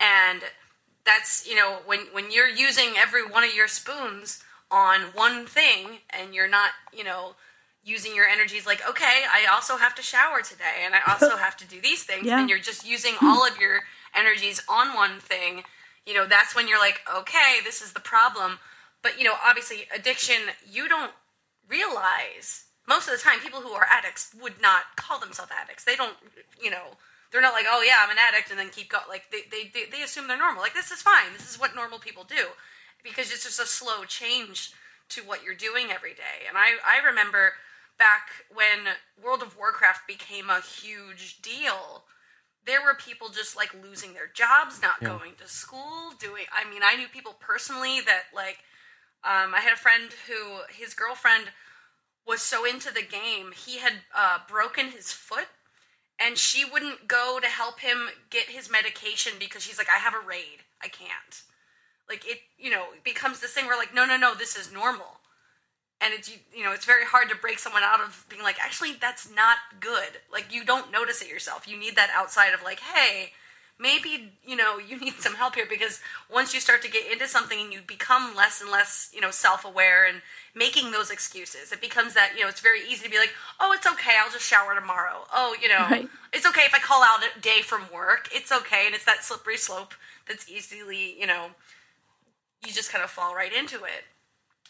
and that's you know when when you're using every one of your spoons on one thing and you're not you know using your energies like okay I also have to shower today and I also have to do these things Yeah. and you're just using all of your energies on one thing you know that's when you're like okay this is the problem but you know obviously addiction you don't realize most of the time people who are addicts would not call themselves addicts. They don't you know they're not like oh yeah i'm an addict and then keep going like they, they, they, they assume they're normal. Like this is fine. This is what normal people do because it's just a slow change to what you're doing every day. And i, I remember back when world of warcraft became a huge deal there were people just like losing their jobs not going to school doing i mean i knew people personally that like um, i had a friend who his girlfriend was so into the game he had uh, broken his foot and she wouldn't go to help him get his medication because she's like i have a raid. I can't. Like it you know it becomes this thing where like no no no this is normal. And it's you- you know it's very hard to break someone out of being like actually that's not good. Like you don't notice it yourself. You need that outside of like hey maybe you know you need some help here because once you start to get into something and you become less and less you know self-aware and making those excuses it becomes that you know it's very easy to be like oh it's okay i'll just shower tomorrow oh you know Right. it's okay if i call out a day from work it's okay and it's that slippery slope that's easily you know you just kind of fall right into it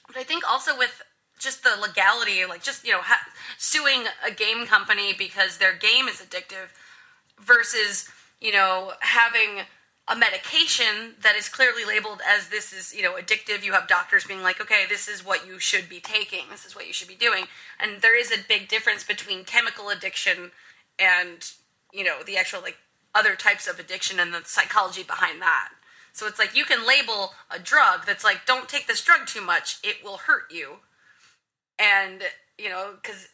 but I think also with just the legality, like just you know ha- suing a game company because their game is addictive, versus you know having a medication that is clearly labeled as this is you know addictive. You have doctors being like, okay, this is what you should be taking, this is what you should be doing, and there is a big difference between chemical addiction and you know the actual like other types of addiction and the psychology behind that. So it's like you can label a drug that's like, don't take this drug too much, it will hurt you. And, you know, because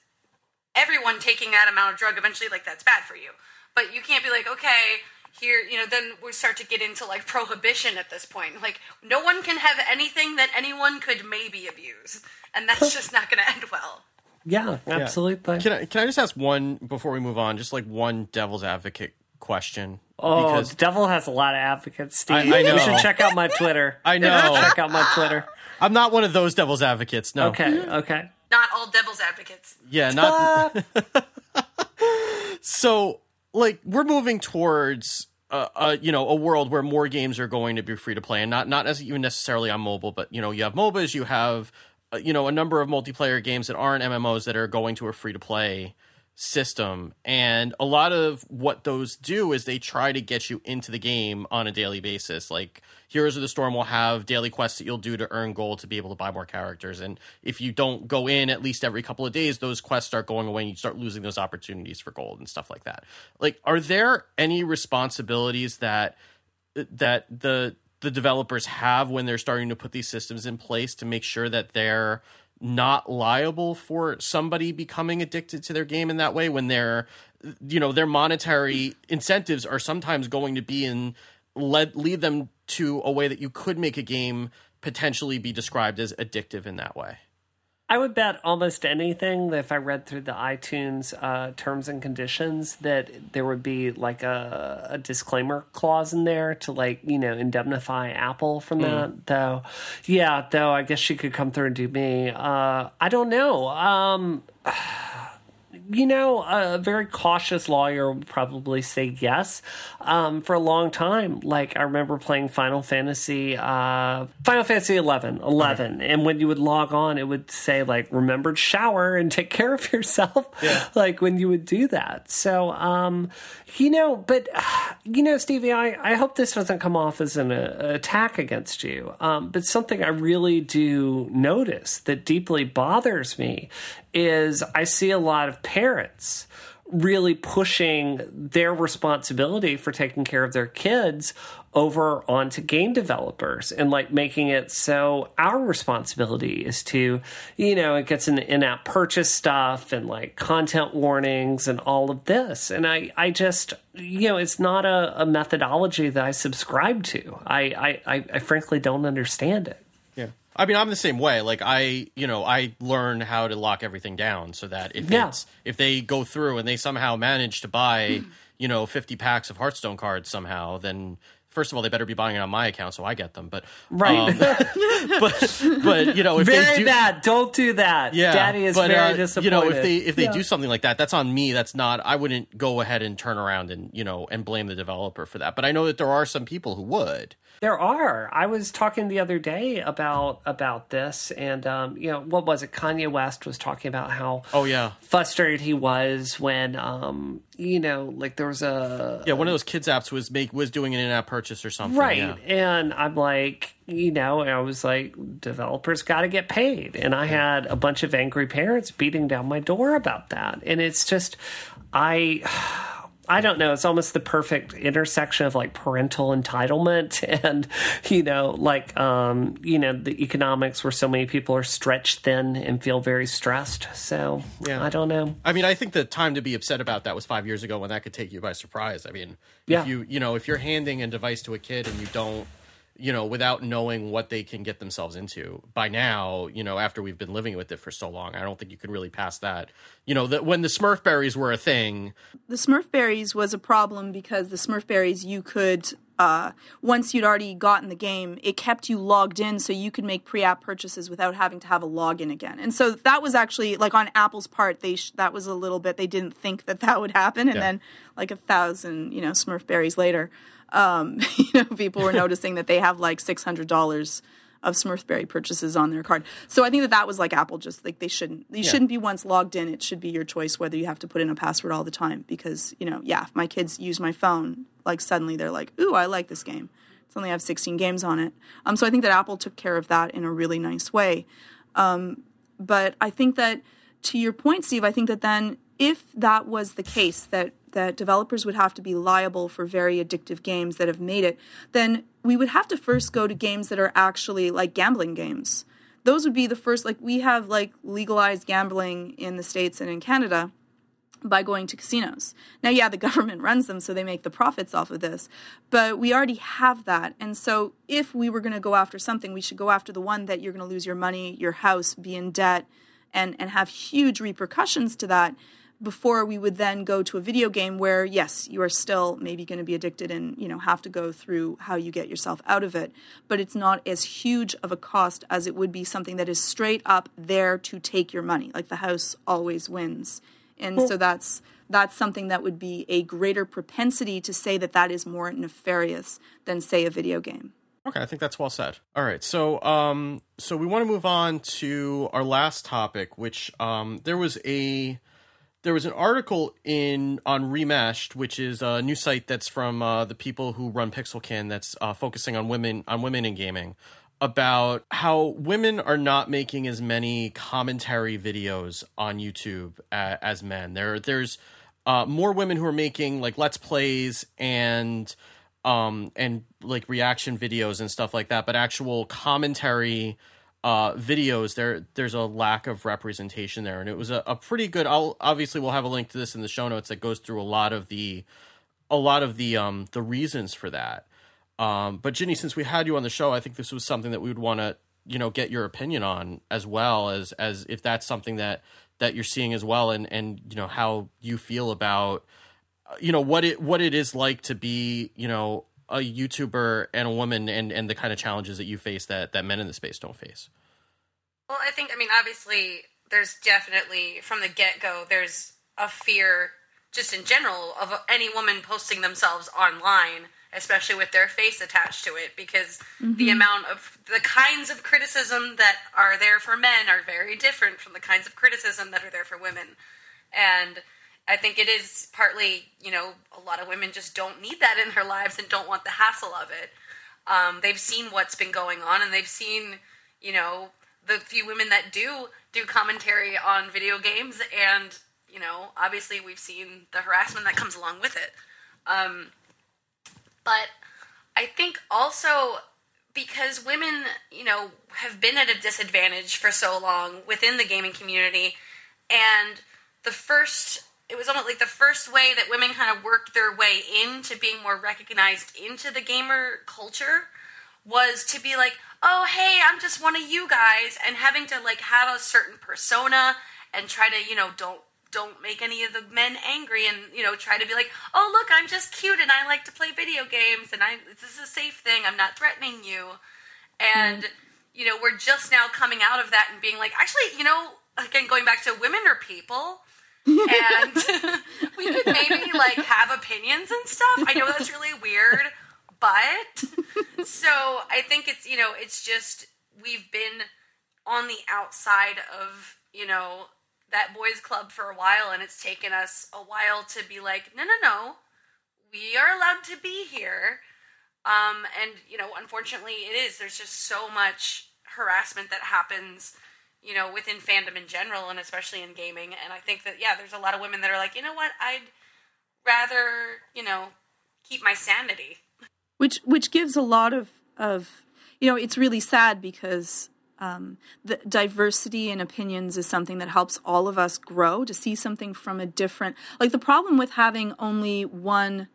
everyone taking that amount of drug eventually, like, that's bad for you. But you can't be like, okay, here, you know, then we start to get into like prohibition at this point. Like, no one can have anything that anyone could maybe abuse. And that's just not going to end well. Yeah, absolutely. Can I can I just ask one before we move on? Just like one devil's advocate question. Oh, because the devil has a lot of advocates, Steve. I- I know. You should check out my Twitter. I know. check out my Twitter. I'm not one of those devil's advocates. No. Okay, okay. Not all devil's advocates. Yeah, not. so, like, we're moving towards, uh, uh, you know, a world where more games are going to be free to play, and not not as even necessarily on mobile, but you know, you have MOBAs, you have, uh, you know, a number of multiplayer games that aren't MMOs that are going to a free to play system, and a lot of what those do is they try to get you into the game on a daily basis, like. Heroes of the Storm will have daily quests that you'll do to earn gold to be able to buy more characters. And if you don't go in at least every couple of days, those quests start going away and you start losing those opportunities for gold and stuff like that. Like, are there any responsibilities that that the the developers have when they're starting to put these systems in place to make sure that they're not liable for somebody becoming addicted to their game in that way when their you know their monetary incentives are sometimes going to be in lead lead them to a way that you could make a game potentially be described as addictive in that way. I would bet almost anything that if I read through the iTunes uh, terms and conditions that there would be like a, a disclaimer clause in there to like you know indemnify Apple from that. Though, yeah, though I guess she could come through and do me. Uh, I don't know. Um, you know, a very cautious lawyer would probably say yes. Um, for a long time, like I remember playing Final Fantasy, uh, Final Fantasy 11, 11, and when you would log on, it would say like, "Remember to shower and take care of yourself." like when you would do that. So, um, you know, but you know, Stevie, I, I hope this doesn't come off as an uh, attack against you. Um, but something I really do notice that deeply bothers me is I see a lot of parents really pushing their responsibility for taking care of their kids over onto game developers and like making it so our responsibility is to, you know, it gets in in app purchase stuff and like content warnings and all of this. And I, I just, you know, it's not a, a methodology that I subscribe to. I, I, I frankly don't understand it. Yeah. I mean, I'm the same way. Like I, you know, I learn how to lock everything down so that if Yeah. it's if they go through and they somehow manage to buy, you know, 50 packs of Hearthstone cards somehow, then first of all they better be buying it on my account so I get them. But Right. but but you know, if very they do, bad. Don't do that. yeah, Daddy is but, very uh, disappointed. You know, if they if they do something like that, that's on me. That's not. I wouldn't go ahead and turn around and you know and blame the developer for that. But I know that there are some people who would. There are. I was talking the other day about about this, and um, you know, what was it? Kanye West was talking about how Oh yeah, frustrated he was when, um, you know, like there was a yeah. One of those kids apps was make was doing an in-app purchase or something. right, yeah. and I'm like, you know, and I was like, developers got to get paid, and I had a bunch of angry parents beating down my door about that, and it's just, I. I don't know. It's almost the perfect intersection of like parental entitlement and, you know, like, um, you know, the economics where so many people are stretched thin and feel very stressed. So, Yeah. I don't know. I mean, I think the time to be upset about that was five years ago when that could take you by surprise. I mean, Yeah. if you you know if you're handing a device to a kid and you don't you know without knowing what they can get themselves into by now you know after we've been living with it for so long i don't think you can really pass that you know that when the smurf berries were a thing the Smurf berries was a problem because the Smurf berries you could uh, once you'd already gotten the game, it kept you logged in so you could make pre-app purchases without having to have a login again. And so that was actually like on Apple's part, they sh- that was a little bit they didn't think that that would happen, and Yeah. then like a thousand you know Smurf berries later, um, you know people were noticing that they have like six hundred dollars of Smurfberry purchases on their card. So I think that that was like Apple just like they shouldn't you shouldn't be once logged in. It should be your choice whether you have to put in a password all the time because you know yeah if my kids use my phone like suddenly they're like ooh I like this game. It's only have 16 games on it. Um, so I think that Apple took care of that in a really nice way. Um, but I think that to your point, Steve, I think that then if that was the case that that developers would have to be liable for very addictive games that have made it, then we would have to first go to games that are actually like gambling games. Those would be the first like we have like legalized gambling in the states and in Canada by going to casinos. Now, yeah, the government runs them, so they make the profits off of this, but we already have that. And so, if we were going to go after something, we should go after the one that you're going to lose your money, your house, be in debt, and, and have huge repercussions to that before we would then go to a video game where yes you are still maybe going to be addicted and you know have to go through how you get yourself out of it. But it's not as huge of a cost as it would be something that is straight up there to take your money. Like the house always wins. And so that's that's something that would be a greater propensity to say that that is more nefarious than say a video game. Okay, I think that's well said. All right, so um, so we want to move on to our last topic, which um, there was a there was an article in on Remeshed, which is a new site that's from uh, the people who run Pixelkin, that's uh, focusing on women on women in gaming, about how women are not making as many commentary videos on YouTube uh, as men. There, there's uh, more women who are making like let's plays and um and like reaction videos and stuff like that but actual commentary uh videos there there's a lack of representation there. And it was a, a pretty good i'll obviously we'll have a link to this in the show notes that goes through a lot of the a lot of the um the reasons for that. Um but ginny since we had you on the show i think this was something that we would want to you know get your opinion on as well as as if that's something that that you're seeing as well and and you know how you feel about you know what it what it is like to be you know a YouTuber and a woman and and the kind of challenges that you face that that men in the space don't face. Well, I think, I mean, obviously, there's definitely, from the get go, there's a fear, just in general, of any woman posting themselves online, especially with their face attached to it, because the mm-hmm. amount of, the kinds of criticism that are there for men are very different from the kinds of criticism that are there for women. And I think it is partly, you know, a lot of women just don't need that in their lives and don't want the hassle of it. Um, they've seen what's been going on and they've seen, you know, the few women that do do commentary on video games and you know, obviously we've seen the harassment that comes along with it. Um, but I think also because women, you know, have been at a disadvantage for so long within the gaming community, and the first, it was almost like the first way that women kind of worked their way into being more recognized into the gamer culture was to be like, oh, hey, I'm just one of you guys, and having to like have a certain persona and try to, you know, don't don't make any of the men angry and you know try to be like oh look i'm just cute and i like to play video games and i this is a safe thing. I'm not threatening you. And mm-hmm. you know we're just now coming out of that and being like actually you know again going back to women are people and we could maybe like have opinions and stuff. I know that's really weird but so i think it's you know it's just we've been on the outside of you know that boys club for a while and it's taken us a while to be like no no no. We are allowed to be here. Um, and you know unfortunately it is. There's just so much harassment that happens you know within fandom in general and especially in gaming. And i think that yeah there's a lot of women that are like you know what? I'd rather you know keep my sanity. Which which gives a lot of of you know it's really sad because um, the diversity in opinions is something that helps all of us grow to see something from a different like the problem with having only one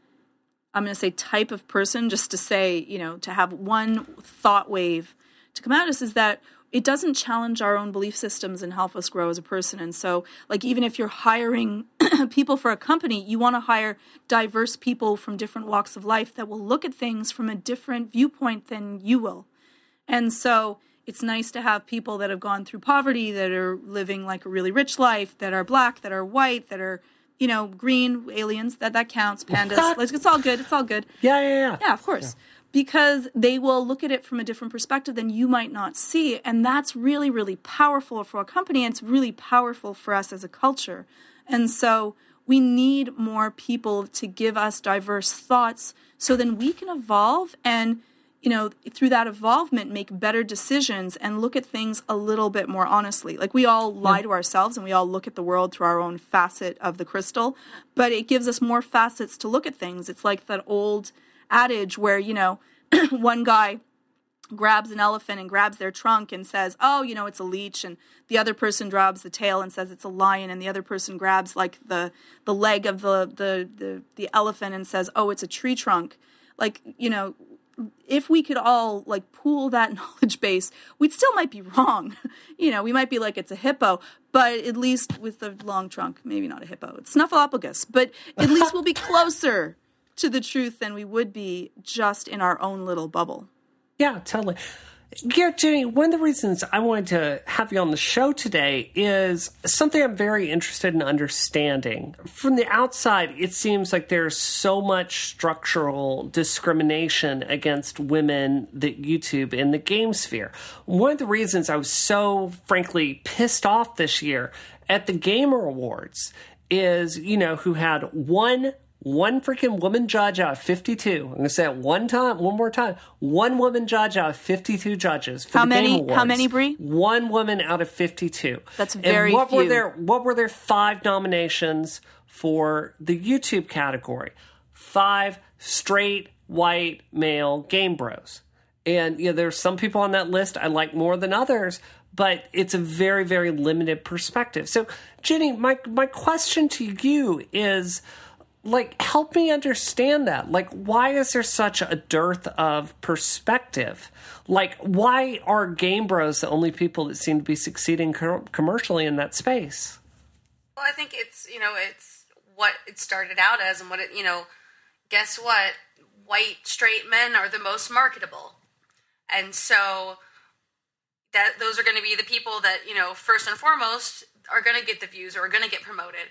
i'm going to say type of person just to say you know to have one thought wave to come at us is that it doesn't challenge our own belief systems and help us grow as a person and so like even if you're hiring people for a company you want to hire diverse people from different walks of life that will look at things from a different viewpoint than you will and so it's nice to have people that have gone through poverty, that are living like a really rich life, that are black, that are white, that are, you know, green, aliens, that that counts, pandas. like, it's all good. It's all good. Yeah, yeah, yeah. Yeah, of course. Because they will look at it from a different perspective than you might not see. And that's really, really powerful for a company. And it's really powerful for us as a culture. And so we need more people to give us diverse thoughts so then we can evolve and you know, through that involvement, make better decisions and look at things a little bit more honestly. Like we all lie to ourselves and we all look at the world through our own facet of the crystal, but it gives us more facets to look at things. It's like that old adage where, you know, one guy grabs an elephant and grabs their trunk and says, "Oh, you know, it's a leech," and the other person grabs the tail and says it's a lion, and the other person grabs like the the leg of the the the, the elephant and says, "Oh, it's a tree trunk." Like, you know, if we could all like pool that knowledge base, we'd still might be wrong. you know, we might be like it's a hippo, but at least with the long trunk, maybe not a hippo. It's Snuffleupagus, but at least we'll be closer to the truth than we would be just in our own little bubble. Yeah, totally. Yeah, Jenny, one of the reasons I wanted to have you on the show today is something I'm very interested in understanding. From the outside, it seems like there's so much structural discrimination against women that YouTube in the game sphere. One of the reasons I was so frankly pissed off this year at the Gamer Awards is, you know, who had one one freaking woman judge out of 52. I'm going to say it one time, one more time. One woman judge out of 52 judges for how the many, Awards. How many, Brie? One woman out of 52. That's very and what few. Were their, what were their five nominations for the YouTube category? Five straight white male game bros. And you know, there's some people on that list I like more than others, but it's a very, very limited perspective. So, Jenny, my my question to you is like help me understand that. Like why is there such a dearth of perspective? Like why are game bros the only people that seem to be succeeding co- commercially in that space? Well i think it's you know it's what it started out as and what it you know guess what? White straight men are the most marketable. And so that those are going to be the people that you know first and foremost are going to get the views or are going to get promoted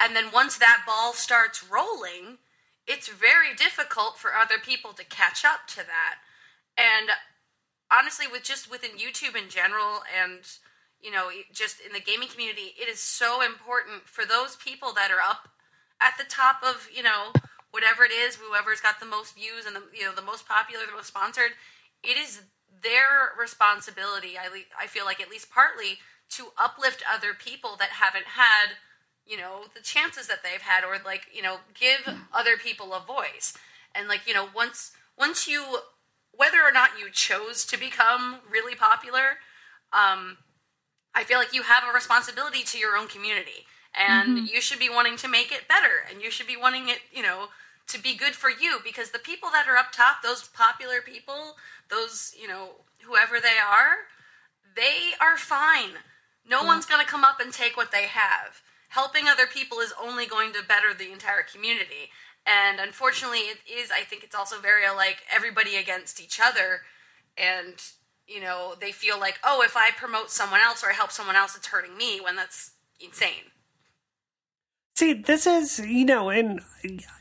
and then once that ball starts rolling, it's very difficult for other people to catch up to that. And honestly, with just within YouTube in general and you know, just in the gaming community, it is so important for those people that are up at the top of, you know, whatever it is, whoever's got the most views and the you know the most popular, the most sponsored, it is their responsibility. I I feel like at least partly to uplift other people that haven't had you know the chances that they've had or like you know give other people a voice. And like you know once once you whether or not you chose to become really popular um i feel like you have a responsibility to your own community. And you should be wanting to make it better. And you should be wanting it you know to be good for you. Because the people that are up top those popular people those you know whoever they are they are fine. No one's going to come up and take what they have. Helping other people is only going to better the entire community. And unfortunately, it is, I think it's also very like everybody against each other. And, you know, they feel like, oh, if I promote someone else or I help someone else, it's hurting me when that's insane. See, this is, you know, and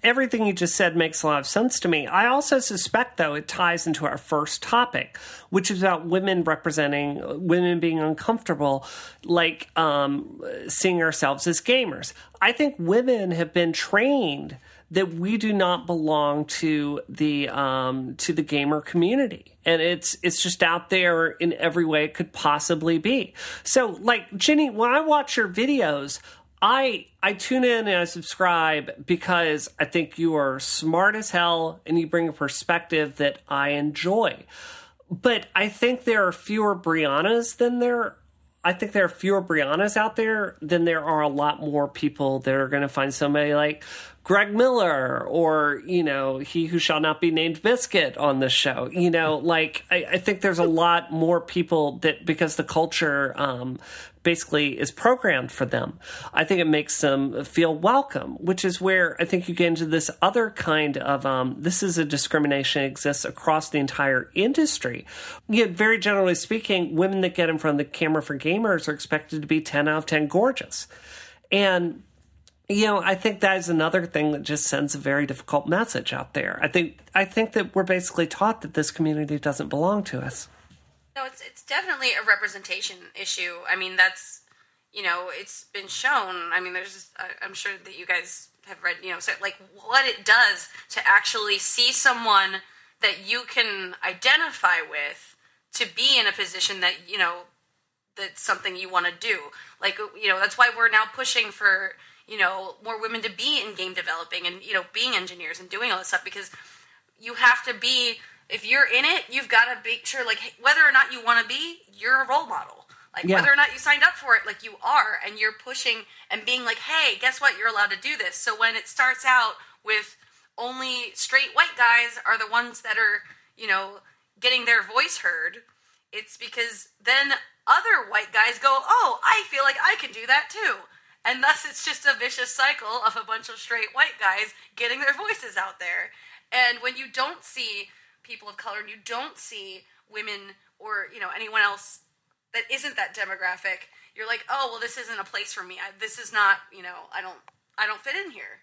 everything you just said makes a lot of sense to me. I also suspect, though, it ties into our first topic, which is about women representing, women being uncomfortable, like um, seeing ourselves as gamers. I think women have been trained that we do not belong to the um, to the gamer community, and it's it's just out there in every way it could possibly be. So, like Jenny, when I watch your videos, I I tune in and I subscribe because I think you are smart as hell and you bring a perspective that I enjoy. But I think there are fewer Briannas than there I think there are fewer Briannas out there than there are a lot more people that are going to find somebody like Greg Miller or, you know, he who shall not be named Biscuit on the show. You know, like, I, I think there's a lot more people that, because the culture um, basically is programmed for them, I think it makes them feel welcome, which is where I think you get into this other kind of um, this is a discrimination that exists across the entire industry. Yet, very generally speaking, women that get in front of the camera for gamers are expected to be 10 out of 10 gorgeous. And you know, I think that is another thing that just sends a very difficult message out there. I think I think that we're basically taught that this community doesn't belong to us. No, it's it's definitely a representation issue. I mean, that's you know, it's been shown. I mean, there's uh, I'm sure that you guys have read, you know, so like what it does to actually see someone that you can identify with to be in a position that you know that's something you want to do. Like you know, that's why we're now pushing for you know more women to be in game developing and you know being engineers and doing all this stuff because you have to be if you're in it you've got to make sure like whether or not you want to be you're a role model. Like Yeah. whether or not you signed up for it like you are and you're pushing and being like hey guess what? You're allowed to do this. So when it starts out with only straight white guys are the ones that are you know getting their voice heard it's because then other white guys go oh i feel like i can do that too. And thus it's just a vicious cycle of a bunch of straight white guys getting their voices out there. And when you don't see people of color and you don't see women or you know anyone else that isn't that demographic you're like oh well this isn't a place for me I, this is not you know i don't i don't fit in here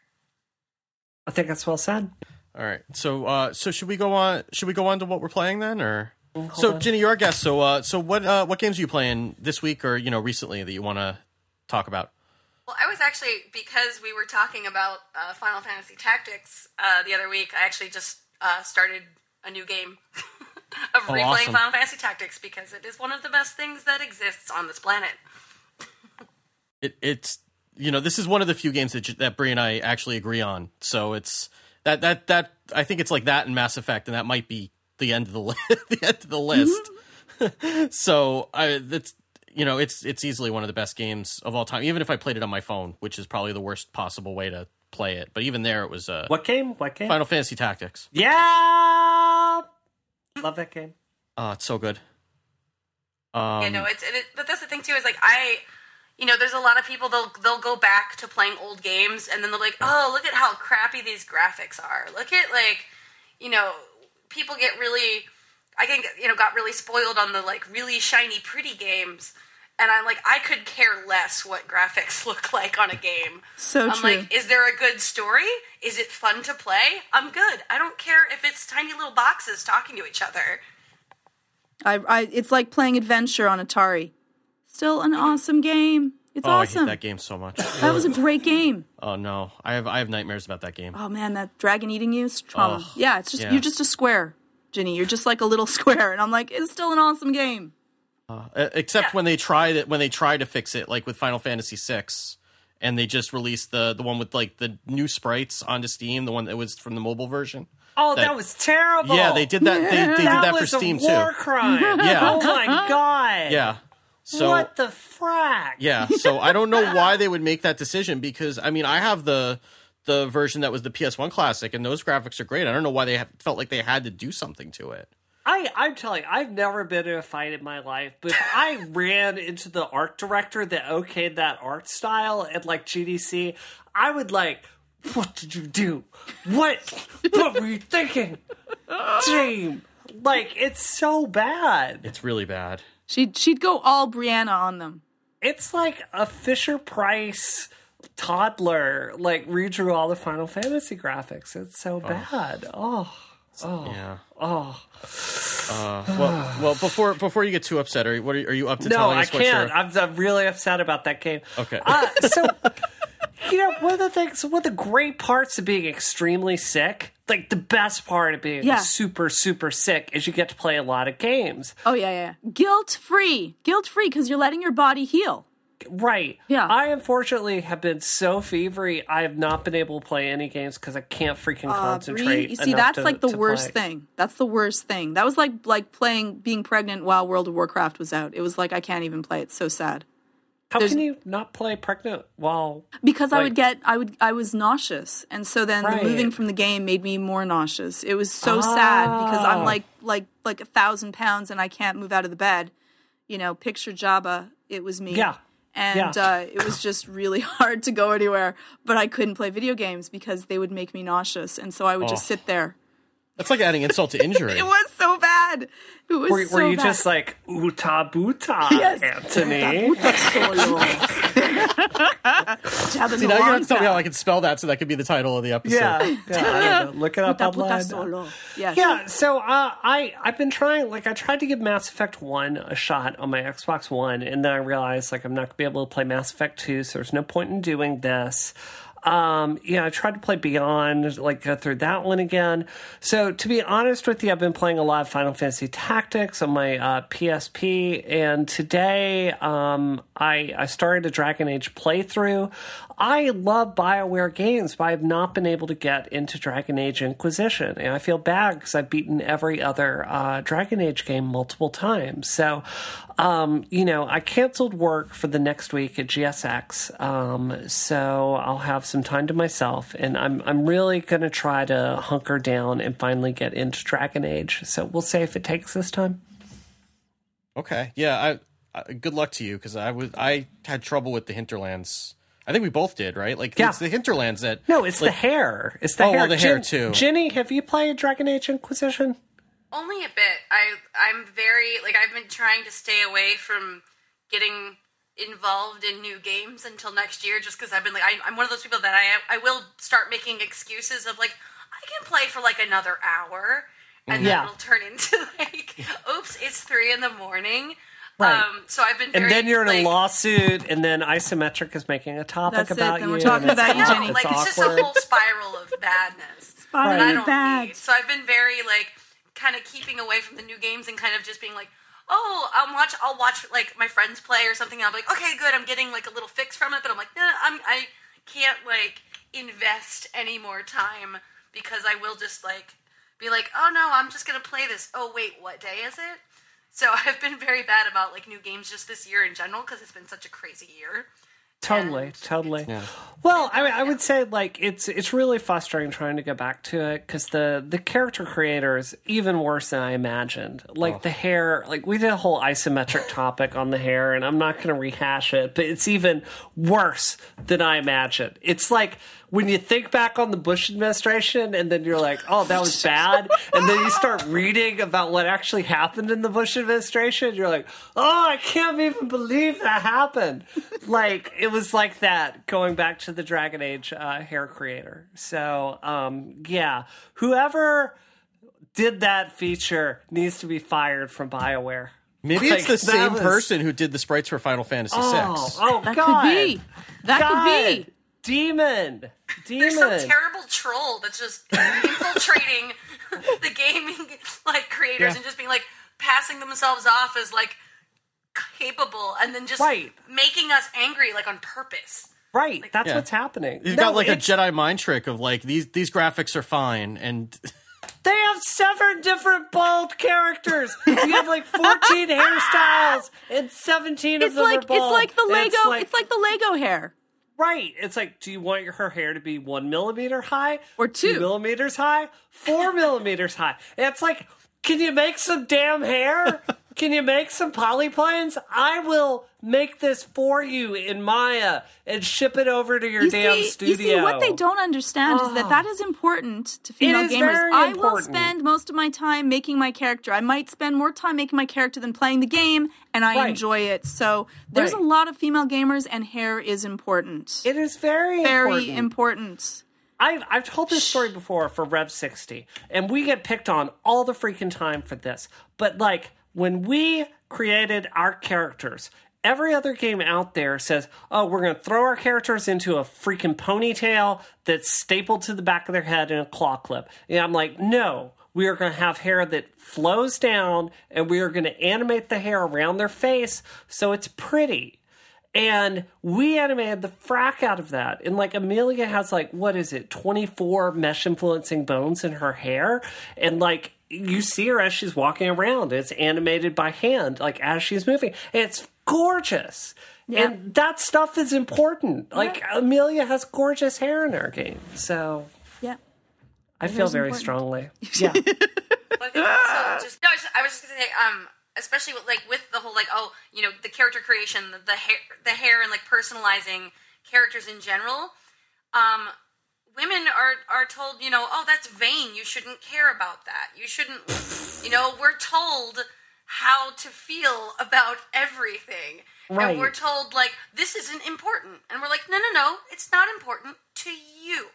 I think that's well said. All right. So uh so should we go on should we go on to what we're playing then or So Ginny, you're our guest. So uh so what uh what games are you playing this week or you know recently that you want to talk about? Well, I was actually because we were talking about uh, Final Fantasy Tactics uh, the other week. I actually just uh, started a new game of Oh, replaying awesome. Final Fantasy Tactics because it is one of the best things that exists on this planet. It it's you know, this is one of the few games that J- that Brie and I actually agree on. So it's that that that I think it's like that in Mass Effect and that might be the end of the li- the end of the list. Mm-hmm. so I that's you know, it's it's easily one of the best games of all time even if I played it on my phone, which is probably the worst possible way to play it. But even there it was uh What game? What game? Final Fantasy Tactics. Yeah, love that game. Oh, it's so good. Um, you know, it's and it, but that's the thing too is like I, you know, there's a lot of people they'll they'll go back to playing old games and then they're like, oh, look at how crappy these graphics are. Look at like, you know, people get really, I think you know, got really spoiled on the like really shiny, pretty games. And I'm like, I could care less what graphics look like on a game. So I'm true. like, is there a good story? Is it fun to play? I'm good. I don't care if it's tiny little boxes talking to each other. I, I, it's like playing Adventure on Atari. Still an awesome game. It's oh, I awesome. hate that game so much. That was a great game. oh no, I have I have nightmares about that game. Oh man, that dragon eating you, it's trauma. Ugh, yeah, it's just yeah. you're just a square, Ginny. You're just like a little square, and I'm like, it's still an awesome game. Uh, except Yeah. when they try that when they try to fix it, like with Final Fantasy VI, and they just released the the one with like the new sprites onto Steam, the one that was from the mobile version. Oh, that, That- was terrible. Yeah, they did that. They, they did that that for Steam a war too. crime. Yeah. Oh my god. Yeah. So what the frak? yeah, so I don't know why they would make that decision because I mean I have the the version that was the PS1 classic and those graphics are great. I don't know why they have, felt like they had to do something to it. I, I'm telling you, I've never been in a fight in my life, but I ran into the art director that okayed that art style at like GDC, I would like, what did you do? What? what were you thinking? Team. Like, it's so bad. It's really bad. She'd she'd go all Brianna on them. It's like a Fisher Price toddler, like, redrew all the Final Fantasy graphics. It's so oh. bad. Oh. Yeah. Oh. Uh, well, well, before before you get too upset, are you, what are, you- are you up to No, telling I us what can't. your- I'm, I'm really upset about that game. Okay. Uh, so, you know, one of the things, one of the great parts of being extremely sick, like the best part of being Yeah. super, super sick, is you get to play a lot of games. Oh yeah, yeah. Guilt free, guilt free, because you're letting your body heal. Right. Yeah. I unfortunately have been so fevery, I have not been able to play any games because I can't freaking Uh, concentrate. You see, that's to- like the worst play. thing. That's the worst thing. That was like like playing being pregnant while World of Warcraft was out. It was like I can't even play. It's so sad. How there's- can you not play pregnant while. because I would get I would I was nauseous, and so then Right. the moving from the game made me more nauseous. It was so sad because I'm Oh. like like like a thousand pounds and I can't move out of the bed. You know, picture Jabba. It was me. Yeah. And Yeah. uh, it was just really hard to go anywhere. But I couldn't play video games because they would make me nauseous, and so I would just Oh. sit there. That's like adding insult to injury. It was so bad. It was Were, so were you bad. just like, uta buta, Yes. Anthony? Jabba See, the now you're gonna have long to tell me how I can spell that so that could be the title of the episode. Yeah, yeah. I don't know. Look it up Puta, puta online. Yes. Yeah, so uh, I I've been trying like I tried to give Mass Effect One a shot on my Xbox One, and then I realized like I'm not gonna be able to play Mass Effect Two, so there's no point in doing this. Um, yeah, I tried to play Beyond, like go through that one again. So to be honest with you, I've been playing a lot of Final Fantasy Tactics on my uh, PSP, and today um, I I started a Dragon Age playthrough. I love Bioware games, but I've not been able to get into Dragon Age Inquisition, and I feel bad because I've beaten every other uh, Dragon Age game multiple times. So, um, you know, I canceled work for the next week at GSX, um, so I'll have some time to myself, and I'm I'm really gonna try to hunker down and finally get into Dragon Age. So we'll see if it takes this time. Okay. Yeah. I, I good luck to you because I was I had trouble with the hinterlands. I think we both did, right? Like Yeah. it's the hinterlands that No, it's the hair. It's the Oh, hair. well, the hair, too. Ginny, have you played Dragon Age Inquisition? Only a bit. I I'm very like I've been trying to stay away from getting involved in new games until next year, just because I've been like I, I'm one of those people that I I will start making excuses of like I can play for like another hour, and then it'll turn into like oops, it's three in the morning. Right. Um, so I've been very And then you're in a lawsuit, and then Isometric is making a topic That's it, about then you. we're talking about you, aw- Jenny. like it's just a whole spiral of badness. Spiral I of don't bad. need. So I've been very like kind of keeping away from the new games and kind of just being like, oh, I'll watch. I'll watch like my friends play or something. And I'll be like, okay, good. I'm getting like a little fix from it, but I'm like, no, I'm I can't like invest any more time because I will just like be like, oh no, I'm just gonna play this. Oh wait, what day is it? So I've been very bad about like new games just this year in general because it's been such a crazy year. Totally, And totally. Well, I mean, I would say like it's it's really frustrating trying to go back to it because the the character creator is even worse than I imagined. Like the oh. hair, like we did a whole isometric topic on the hair, and I'm not going to rehash it, but it's even worse than I imagined. It's like when you think back on the Bush administration, and then you're like, oh, that was bad, and then you start reading about what actually happened in the Bush administration, you're like, oh, I can't even believe that happened. like it was like that going back to the Dragon Age uh, hair creator. So um, yeah, whoever did that feature needs to be fired from Bioware. Maybe Like, it's the same was- person who did the sprites for Final Fantasy Oh, VI. oh That God. could be. That God. could be. Demon. There's Demon. some terrible troll that's just infiltrating the gaming like creators Yeah. and just being like passing themselves off as like capable and then just Right. making us angry like on purpose. Right. That's Yeah. what's happening. He's No, got like a Jedi mind trick of like these these graphics are fine and They have seven different bald characters. You have like 14 hairstyles and 17 of It's them like are it's like the Lego. It's like, it's like the Lego hair. Right. It's like, do you want your her hair to be one millimeter high Or two. millimeters high, four millimeters high? It's like, can you make some damn hair? Can you make some polyplanes? I will make this for you in Maya and ship it over to your You damn see, studio. you see, what they don't understand is that Oh. that is important to female gamers. I will spend most of my time making my character. I might spend more time making my character than playing the game, and I Right. enjoy it. So there's Right. a lot of female gamers, and hair is important. It is very Very important. important. I've, I've told this story before for Rev 60, and we get picked on all the freaking time for this. But, like, when we created our characters, every other game out there says, oh, we're going to throw our characters into a freaking ponytail that's stapled to the back of their head in a claw clip. And I'm like, no. We are going to have hair that flows down, and we are going to animate the hair around their face so it's pretty and we animated the frak out of that. And like Amelia has like what is it, twenty four mesh influencing bones in her hair, and like you see her as she's walking around. It's animated by hand, like as she's moving. It's gorgeous. Yeah. And that stuff is important. Like Amelia has gorgeous hair in her game. So Yeah. I feel very important. strongly. Yeah. But I also just no, I, I was just gonna say, um, especially with, like with the whole like oh, you know, the character creation, the, the hair, the hair, and like personalizing characters in general. Um, women are are told, you know, oh, that's vain. You shouldn't care about that. You shouldn't, you know, we're told how to feel about everything. Right. And we're told like this isn't important. And we're like, no no no, it's not important to you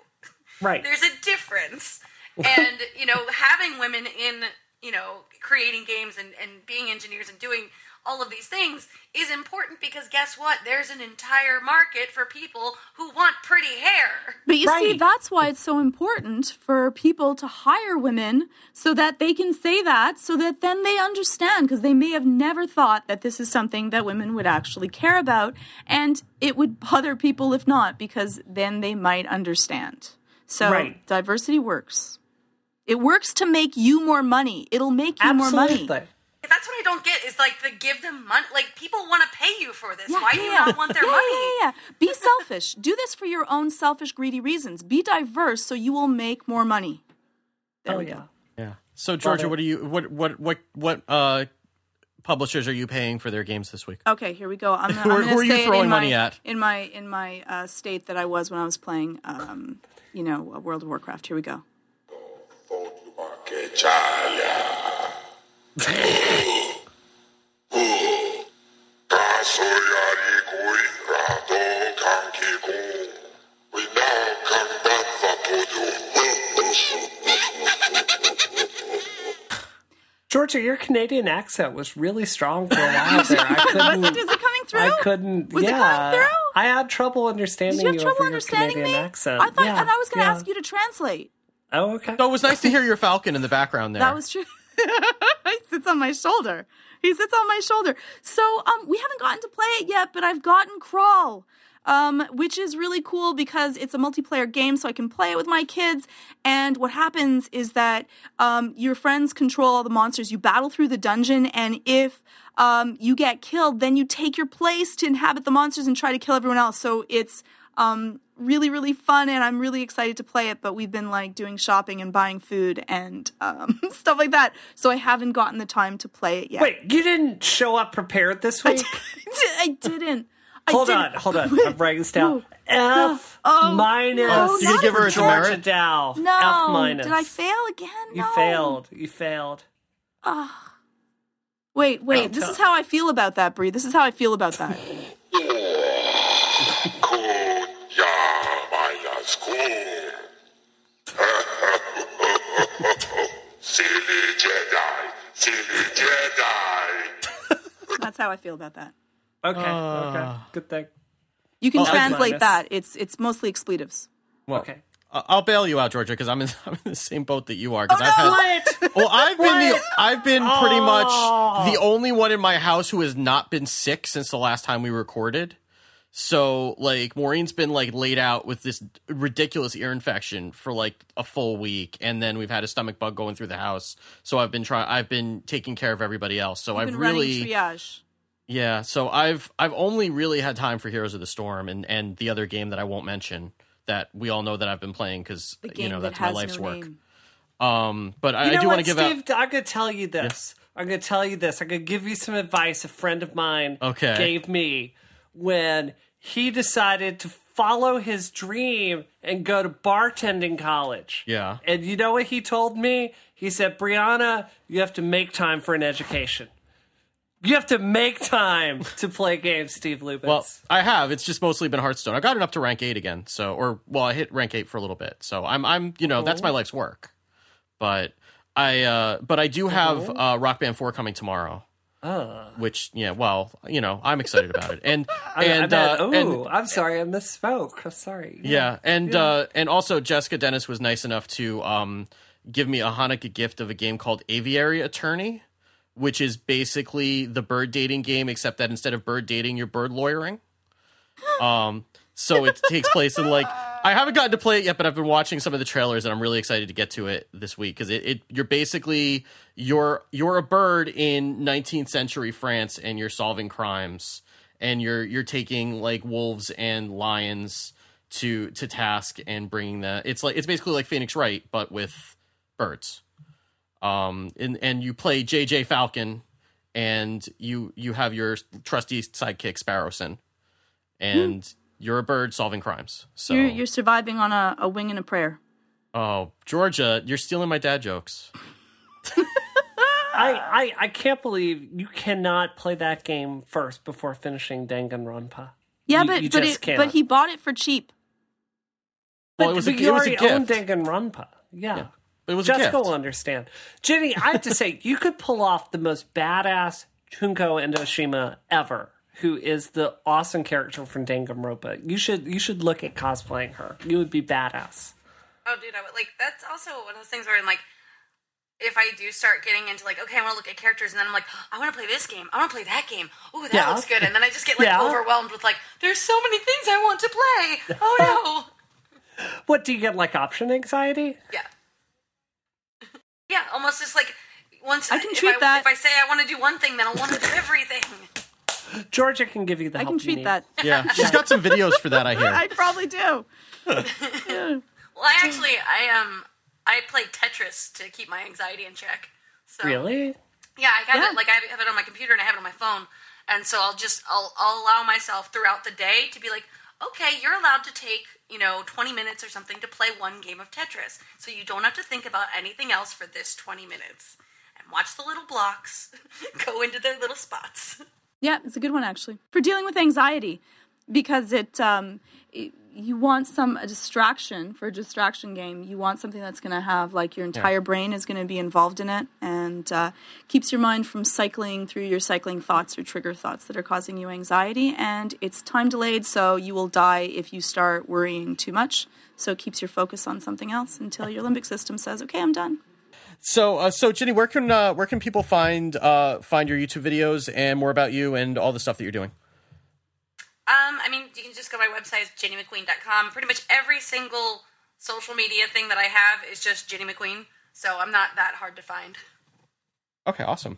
right. there's a difference and you know having women in you know creating games and, and being engineers and doing all of these things is important because guess what there's an entire market for people who want pretty hair But you see, that's why it's so important for people to hire women so that they can say that, so that then they understand, because they may have never thought that this is something that women would actually care about. And it would bother people if not, because then they might understand. So Right. diversity works. It works to make you more money. It'll make you more money. Absolutely. that's what i don't get is like the give them money like people want to pay you for this Yeah, why do yeah, you yeah. not want their yeah, money Yeah, yeah, yeah. Be selfish. Do this for your own selfish, greedy reasons. Be diverse so you will make more money. There Oh we go. yeah. yeah. So Georgia, what are you what what what what uh publishers are you paying for their games this week? Okay, here we go. I'm, Who I'm are- gonna are you throwing money my, at? In my in my uh, state that I was when I was playing, um, you know, World of Warcraft. Here we go. Que chaya. Kasoyari kui rato kanki kun. We now come back for Georgia, your Canadian accent was really strong for a while there. I couldn't. Was it, is it coming through? I couldn't. Was it yeah, coming through? I had trouble understanding Did you have trouble over understanding your me? Accent. I thought, yeah, and I was going to yeah. ask you to translate. Oh, okay. So it was nice to hear your falcon in the background there. That was true. he sits on my shoulder. He sits on my shoulder. So um, we haven't gotten to play it yet, but I've gotten Crawl, um, which is really cool because it's a multiplayer game, so I can play it with my kids. And what happens is that um, your friends control all the monsters. You battle through the dungeon, and if um, you get killed, then you take your place to inhabit the monsters and try to kill everyone else. So it's um, really, really fun, and I'm really excited to play it. But we've been like doing shopping and buying food and um, stuff like that, so I haven't gotten the time to play it yet. Wait, you didn't show up prepared this week? I didn't. I hold didn't. on, hold on. I'm writing this down. F Oh, minus. oh, You gonna give her a Georgia demerit? Dow. No, F minus. did I fail again? You failed. You failed. Wait, wait. This is how I feel about that, Bree. This is how I feel about that. Maya school. Silly Jedi, silly Jedi. That's how I feel about that. Okay. okay. Uh, Good thing. You can F translate that. It's it's mostly expletives. well, Okay. I- I'll bail you out, Georgia, because I'm in, I'm in the same boat that you are. Because oh, I've Oh, no! had What? well, I've been the, I've been pretty much Oh. the only one in my house who has not been sick since the last time we recorded. So like Maureen's been like laid out with this ridiculous ear infection for like a full week, and then we've had a stomach bug going through the house. So I've been trying. I've been taking care of everybody else. So You've I've really triage. yeah. So I've I've only really had time for Heroes of the Storm and and the other game that I won't mention that we all know that I've been playing because you know that that's my life's no work. name. Um, but I, You I know do want to give out. I'm to tell you this. I'm going to tell you this. I'm to give you some advice a friend of mine Okay. gave me when he decided to follow his dream and go to bartending college. Yeah. And you know what he told me? He said, Brianna, you have to make time for an education. You have to make time to play games, Steve Lubitz. Well, I have. It's just mostly been Hearthstone. I got it up to rank eight again. So, or well, I hit rank eight for a little bit. So I'm, I'm, you know, that's my life's work. But I, uh, but I do have uh, Rock Band Four coming tomorrow. Which, yeah, well, you know, I'm excited about it, and and I uh, ooh, I'm sorry, I misspoke. I'm sorry. yeah, and uh, and also Jessica Dennis was nice enough to um, give me a Hanukkah gift of a game called Aviary Attorney, which is basically the bird dating game, except that instead of bird dating, you're bird lawyering. Um, so it takes place in like I haven't gotten to play it yet, but I've been watching some of the trailers, and I'm really excited to get to it this week because it, it you're basically you're you're a bird in 19th century France, and you're solving crimes, and you're you're taking like wolves and lions to to task and bringing the it's like it's basically like Phoenix Wright but with birds. Um, and and you play JJ Falcon, and you you have your trusty sidekick Sparrowson, and you're a bird solving crimes. So You're, you're surviving on a, a wing and a prayer. oh Georgia, you're stealing my dad jokes. I, I, I can't believe you cannot play that game first before finishing Danganronpa. Yeah, You- but you but just it, can't. but he bought it for cheap. But, it was a- but it you was a already own. Danganronpa. Yeah. But it was a Jessica gift. will understand. Jenny, I have to say, you could pull off the most badass Junko Enoshima ever, who is the awesome character from Danganronpa. You should you should look at cosplaying her. You would be badass. Oh, dude, I would like. That's also one of those things where I'm like, if I do start getting into like, okay, I want to look at characters, and then I'm like, oh, I want to play this game. I want to play that game. Oh, that Yeah. looks good. And then I just get like Yeah. overwhelmed with like, there's so many things I want to play. Oh no. What do you get like option anxiety? Yeah. Yeah, almost just like once I can if treat I, that. If I say I want to do one thing, then I'll want to do everything. Georgia can give you the I help can you treat need. that. Yeah, she's got some videos for that. I hear. I probably do. Well, I actually, I um, I play Tetris to keep my anxiety in check. So Really? Yeah, I have Yeah. it like I have it on my computer and I have it on my phone, and so I'll just I'll I'll allow myself throughout the day to be like, okay, you're allowed to take you know 20 minutes or something to play one game of Tetris, so you don't have to think about anything else for this 20 minutes, and watch the little blocks go into their little spots. Yeah, it's a good one actually for dealing with anxiety, because it, um, it you want some a distraction for a distraction game. You want something that's going to have like your entire brain is going to be involved in it, and uh, keeps your mind from cycling through your cycling thoughts or trigger thoughts that are causing you anxiety. And it's time delayed, so you will die if you start worrying too much. So it keeps your focus on something else until your limbic system says, "Okay, I'm done." So, uh, so Jenny, where can uh, where can people find uh, find your YouTube videos and more about you and all the stuff that you're doing? Um, I mean, you can just go to my website, it's jennymcqueen.com. Pretty much every single social media thing that I have is just Jenny McQueen, so I'm not that hard to find. Okay, awesome.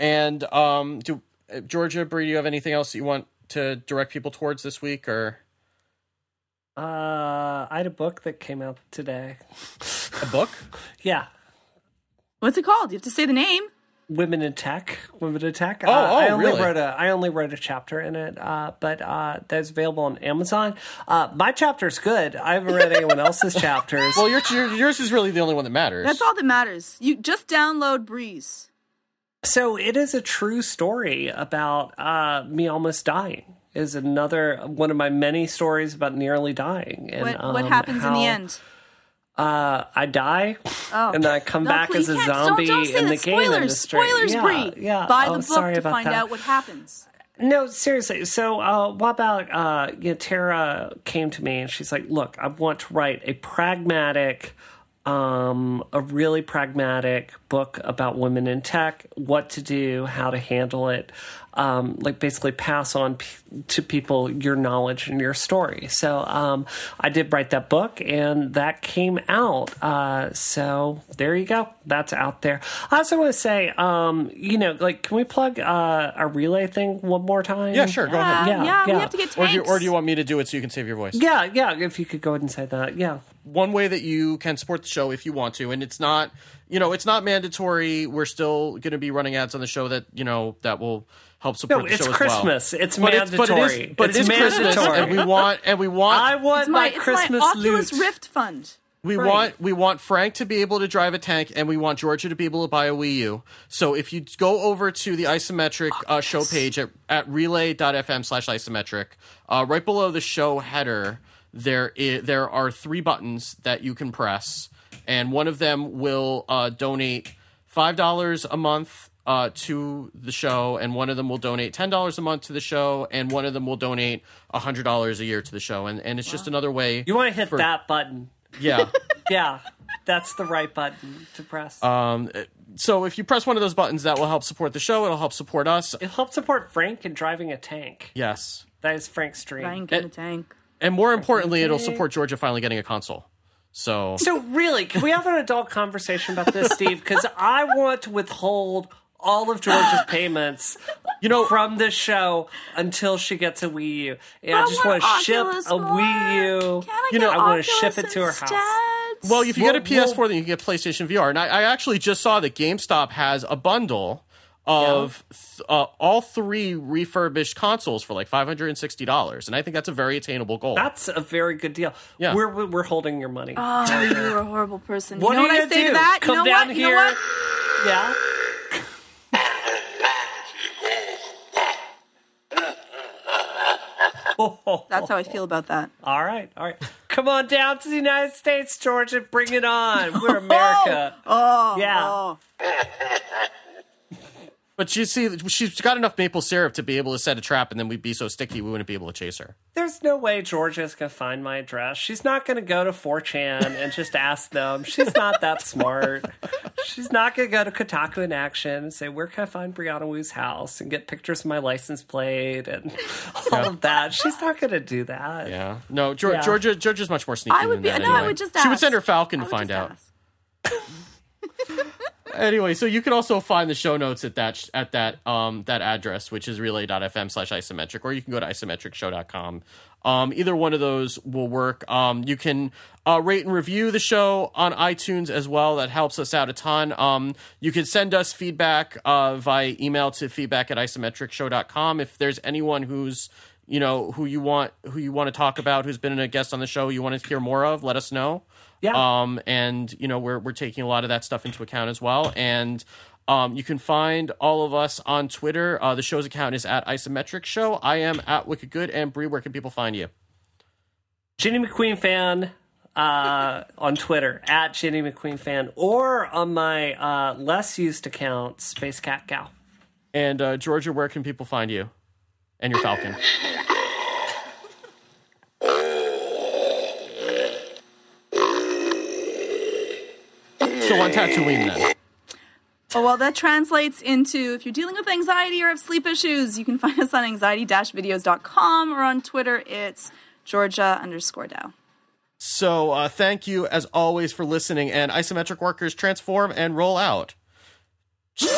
And um, do uh, Georgia, Bree, do you have anything else that you want to direct people towards this week, or Uh, I had a book that came out today. a book? Yeah. What's it called? You have to say the name. Women in Tech. Women in Tech. Oh, uh, oh, I only really? wrote a I only wrote a chapter in it, uh, but uh, that's available on Amazon. Uh, my chapter's good. I haven't read anyone else's chapters. Well, your, your yours is really the only one that matters. That's all that matters. You just download Breeze. So it is a true story about uh, me almost dying. Is another one of my many stories about nearly dying. And, What what um, happens in the end? Uh, I die, Oh. and then I come No, back as a can't- don't- zombie don't, in the game spoilers, industry. Spoilers, yeah. Yeah. Buy oh, the book to find that. out what happens. No, seriously. So, uh, what about uh, you know, Tara came to me and she's like, "Look, I want to write a pragmatic, um, a really pragmatic book about women in tech, what to do, how to handle it, um, like basically pass on p- to people your knowledge and your story. So um, I did write that book, and that came out. Uh, so there you go. That's out there. I also want to say, um, you know, like, can we plug uh, a relay thing one more time? Yeah, sure. Go ahead. yeah, Yeah, we yeah. have to get Or tanks. do, you, or do you want me to do it so you can save your voice? Yeah, yeah. If you could go ahead and say that. Yeah. One way that you can support the show if you want to and it's not you know it's not mandatory we're still going to be running ads on the show that you know that will help support No, the it's show Christmas. as well It's but it's but it mandatory. but It's it is christmas mandatory. and we want and we want I want it's my, my, it's Christmas my Oculus loot. Rift fund. we right. want we want frank to be able to drive a tank and we want georgia to be able to buy a wii u so if you go over to the isometric uh, show page at, at relay.fm slash isometric uh, right below the show header there i- there are three buttons that you can press and one of them will uh, donate five dollars a month uh, to the show, and one of them will donate ten dollars a month to the show, and one of them will donate hundred dollars a year to the show, and and it's just another way. You want to hit for- that button. yeah. Yeah. That's the right button to press. Um, so if you press one of those buttons, that will help support the show. It'll help support us. It'll help support Frank in driving a tank. Yes, That is Frank's dream. Rank in the tank. And more importantly, it'll support Georgia finally getting a console. So So really, can we have an adult conversation about this, Steve? Because I want to withhold all of Georgia's payments you know, from this show until she gets a Wii U. And I, I just want want to ship a more. Wii U. Can I You get know, I wanna Oculus ship it to her house. instead? Well, if you Well, get a PS4, well- then you can get PlayStation VR. And I, I actually just saw that GameStop has a bundle of th- uh, all three refurbished consoles for like five hundred and sixty dollars, and I think that's a very attainable goal. That's a very good deal. Yeah. We're, we're we're holding your money. Oh, you're a horrible person. what you know are what you I say do? to that? Come you know down what? here. You know what? Yeah. That's how I feel about that. All right, all right. Come on down to the United States, Georgia. Bring it on. We're America. Oh, Yeah. oh. But you see, she's got enough maple syrup to be able to set a trap, and then we'd be so sticky we wouldn't be able to chase her. There's no way Georgia's gonna find my address. She's not gonna go to 4chan and just ask them. She's not that smart. She's not gonna go to Kotaku in action and say, "Where can I find Brianna Wu's house?" and get pictures of my license plate and all of that. She's not gonna do that. Yeah, no, Georgia. Yeah. Georgia, Georgia's much more sneaky. I would than be. that No, I would just. She would send her Falcon I to would find just out. Anyway, so you can also find the show notes at that at that um that address, which is relay.fm slash isometric, or you can go to isometricshow.com. Um, either one of those will work. Um, you can uh, rate and review the show on iTunes as well. That helps us out a ton. Um, you can send us feedback uh, via email to feedback at isometricshow.com. If there's anyone who's you know who you want who you want to talk about, who's been a guest on the show, you want to hear more of, let us know. Yeah. Um, and you know we're we're taking a lot of that stuff into account as well. And um, you can find all of us on Twitter. Uh, the show's account is at Isometric Show. I am at Wicked Good. And Bree, where can people find you? Jenny McQueen fan uh, on Twitter at Jenny McQueen fan or on my uh, less used account, Spacekatgal. And uh, Georgia, where can people find you? And your Falcon. So on Tatooine then. Oh, well, that translates into if you're dealing with anxiety or have sleep issues, you can find us on anxiety-videos.com or on Twitter, it's Georgia underscore Dow. So uh, thank you as always for listening. And isometric workers transform and roll out. Down,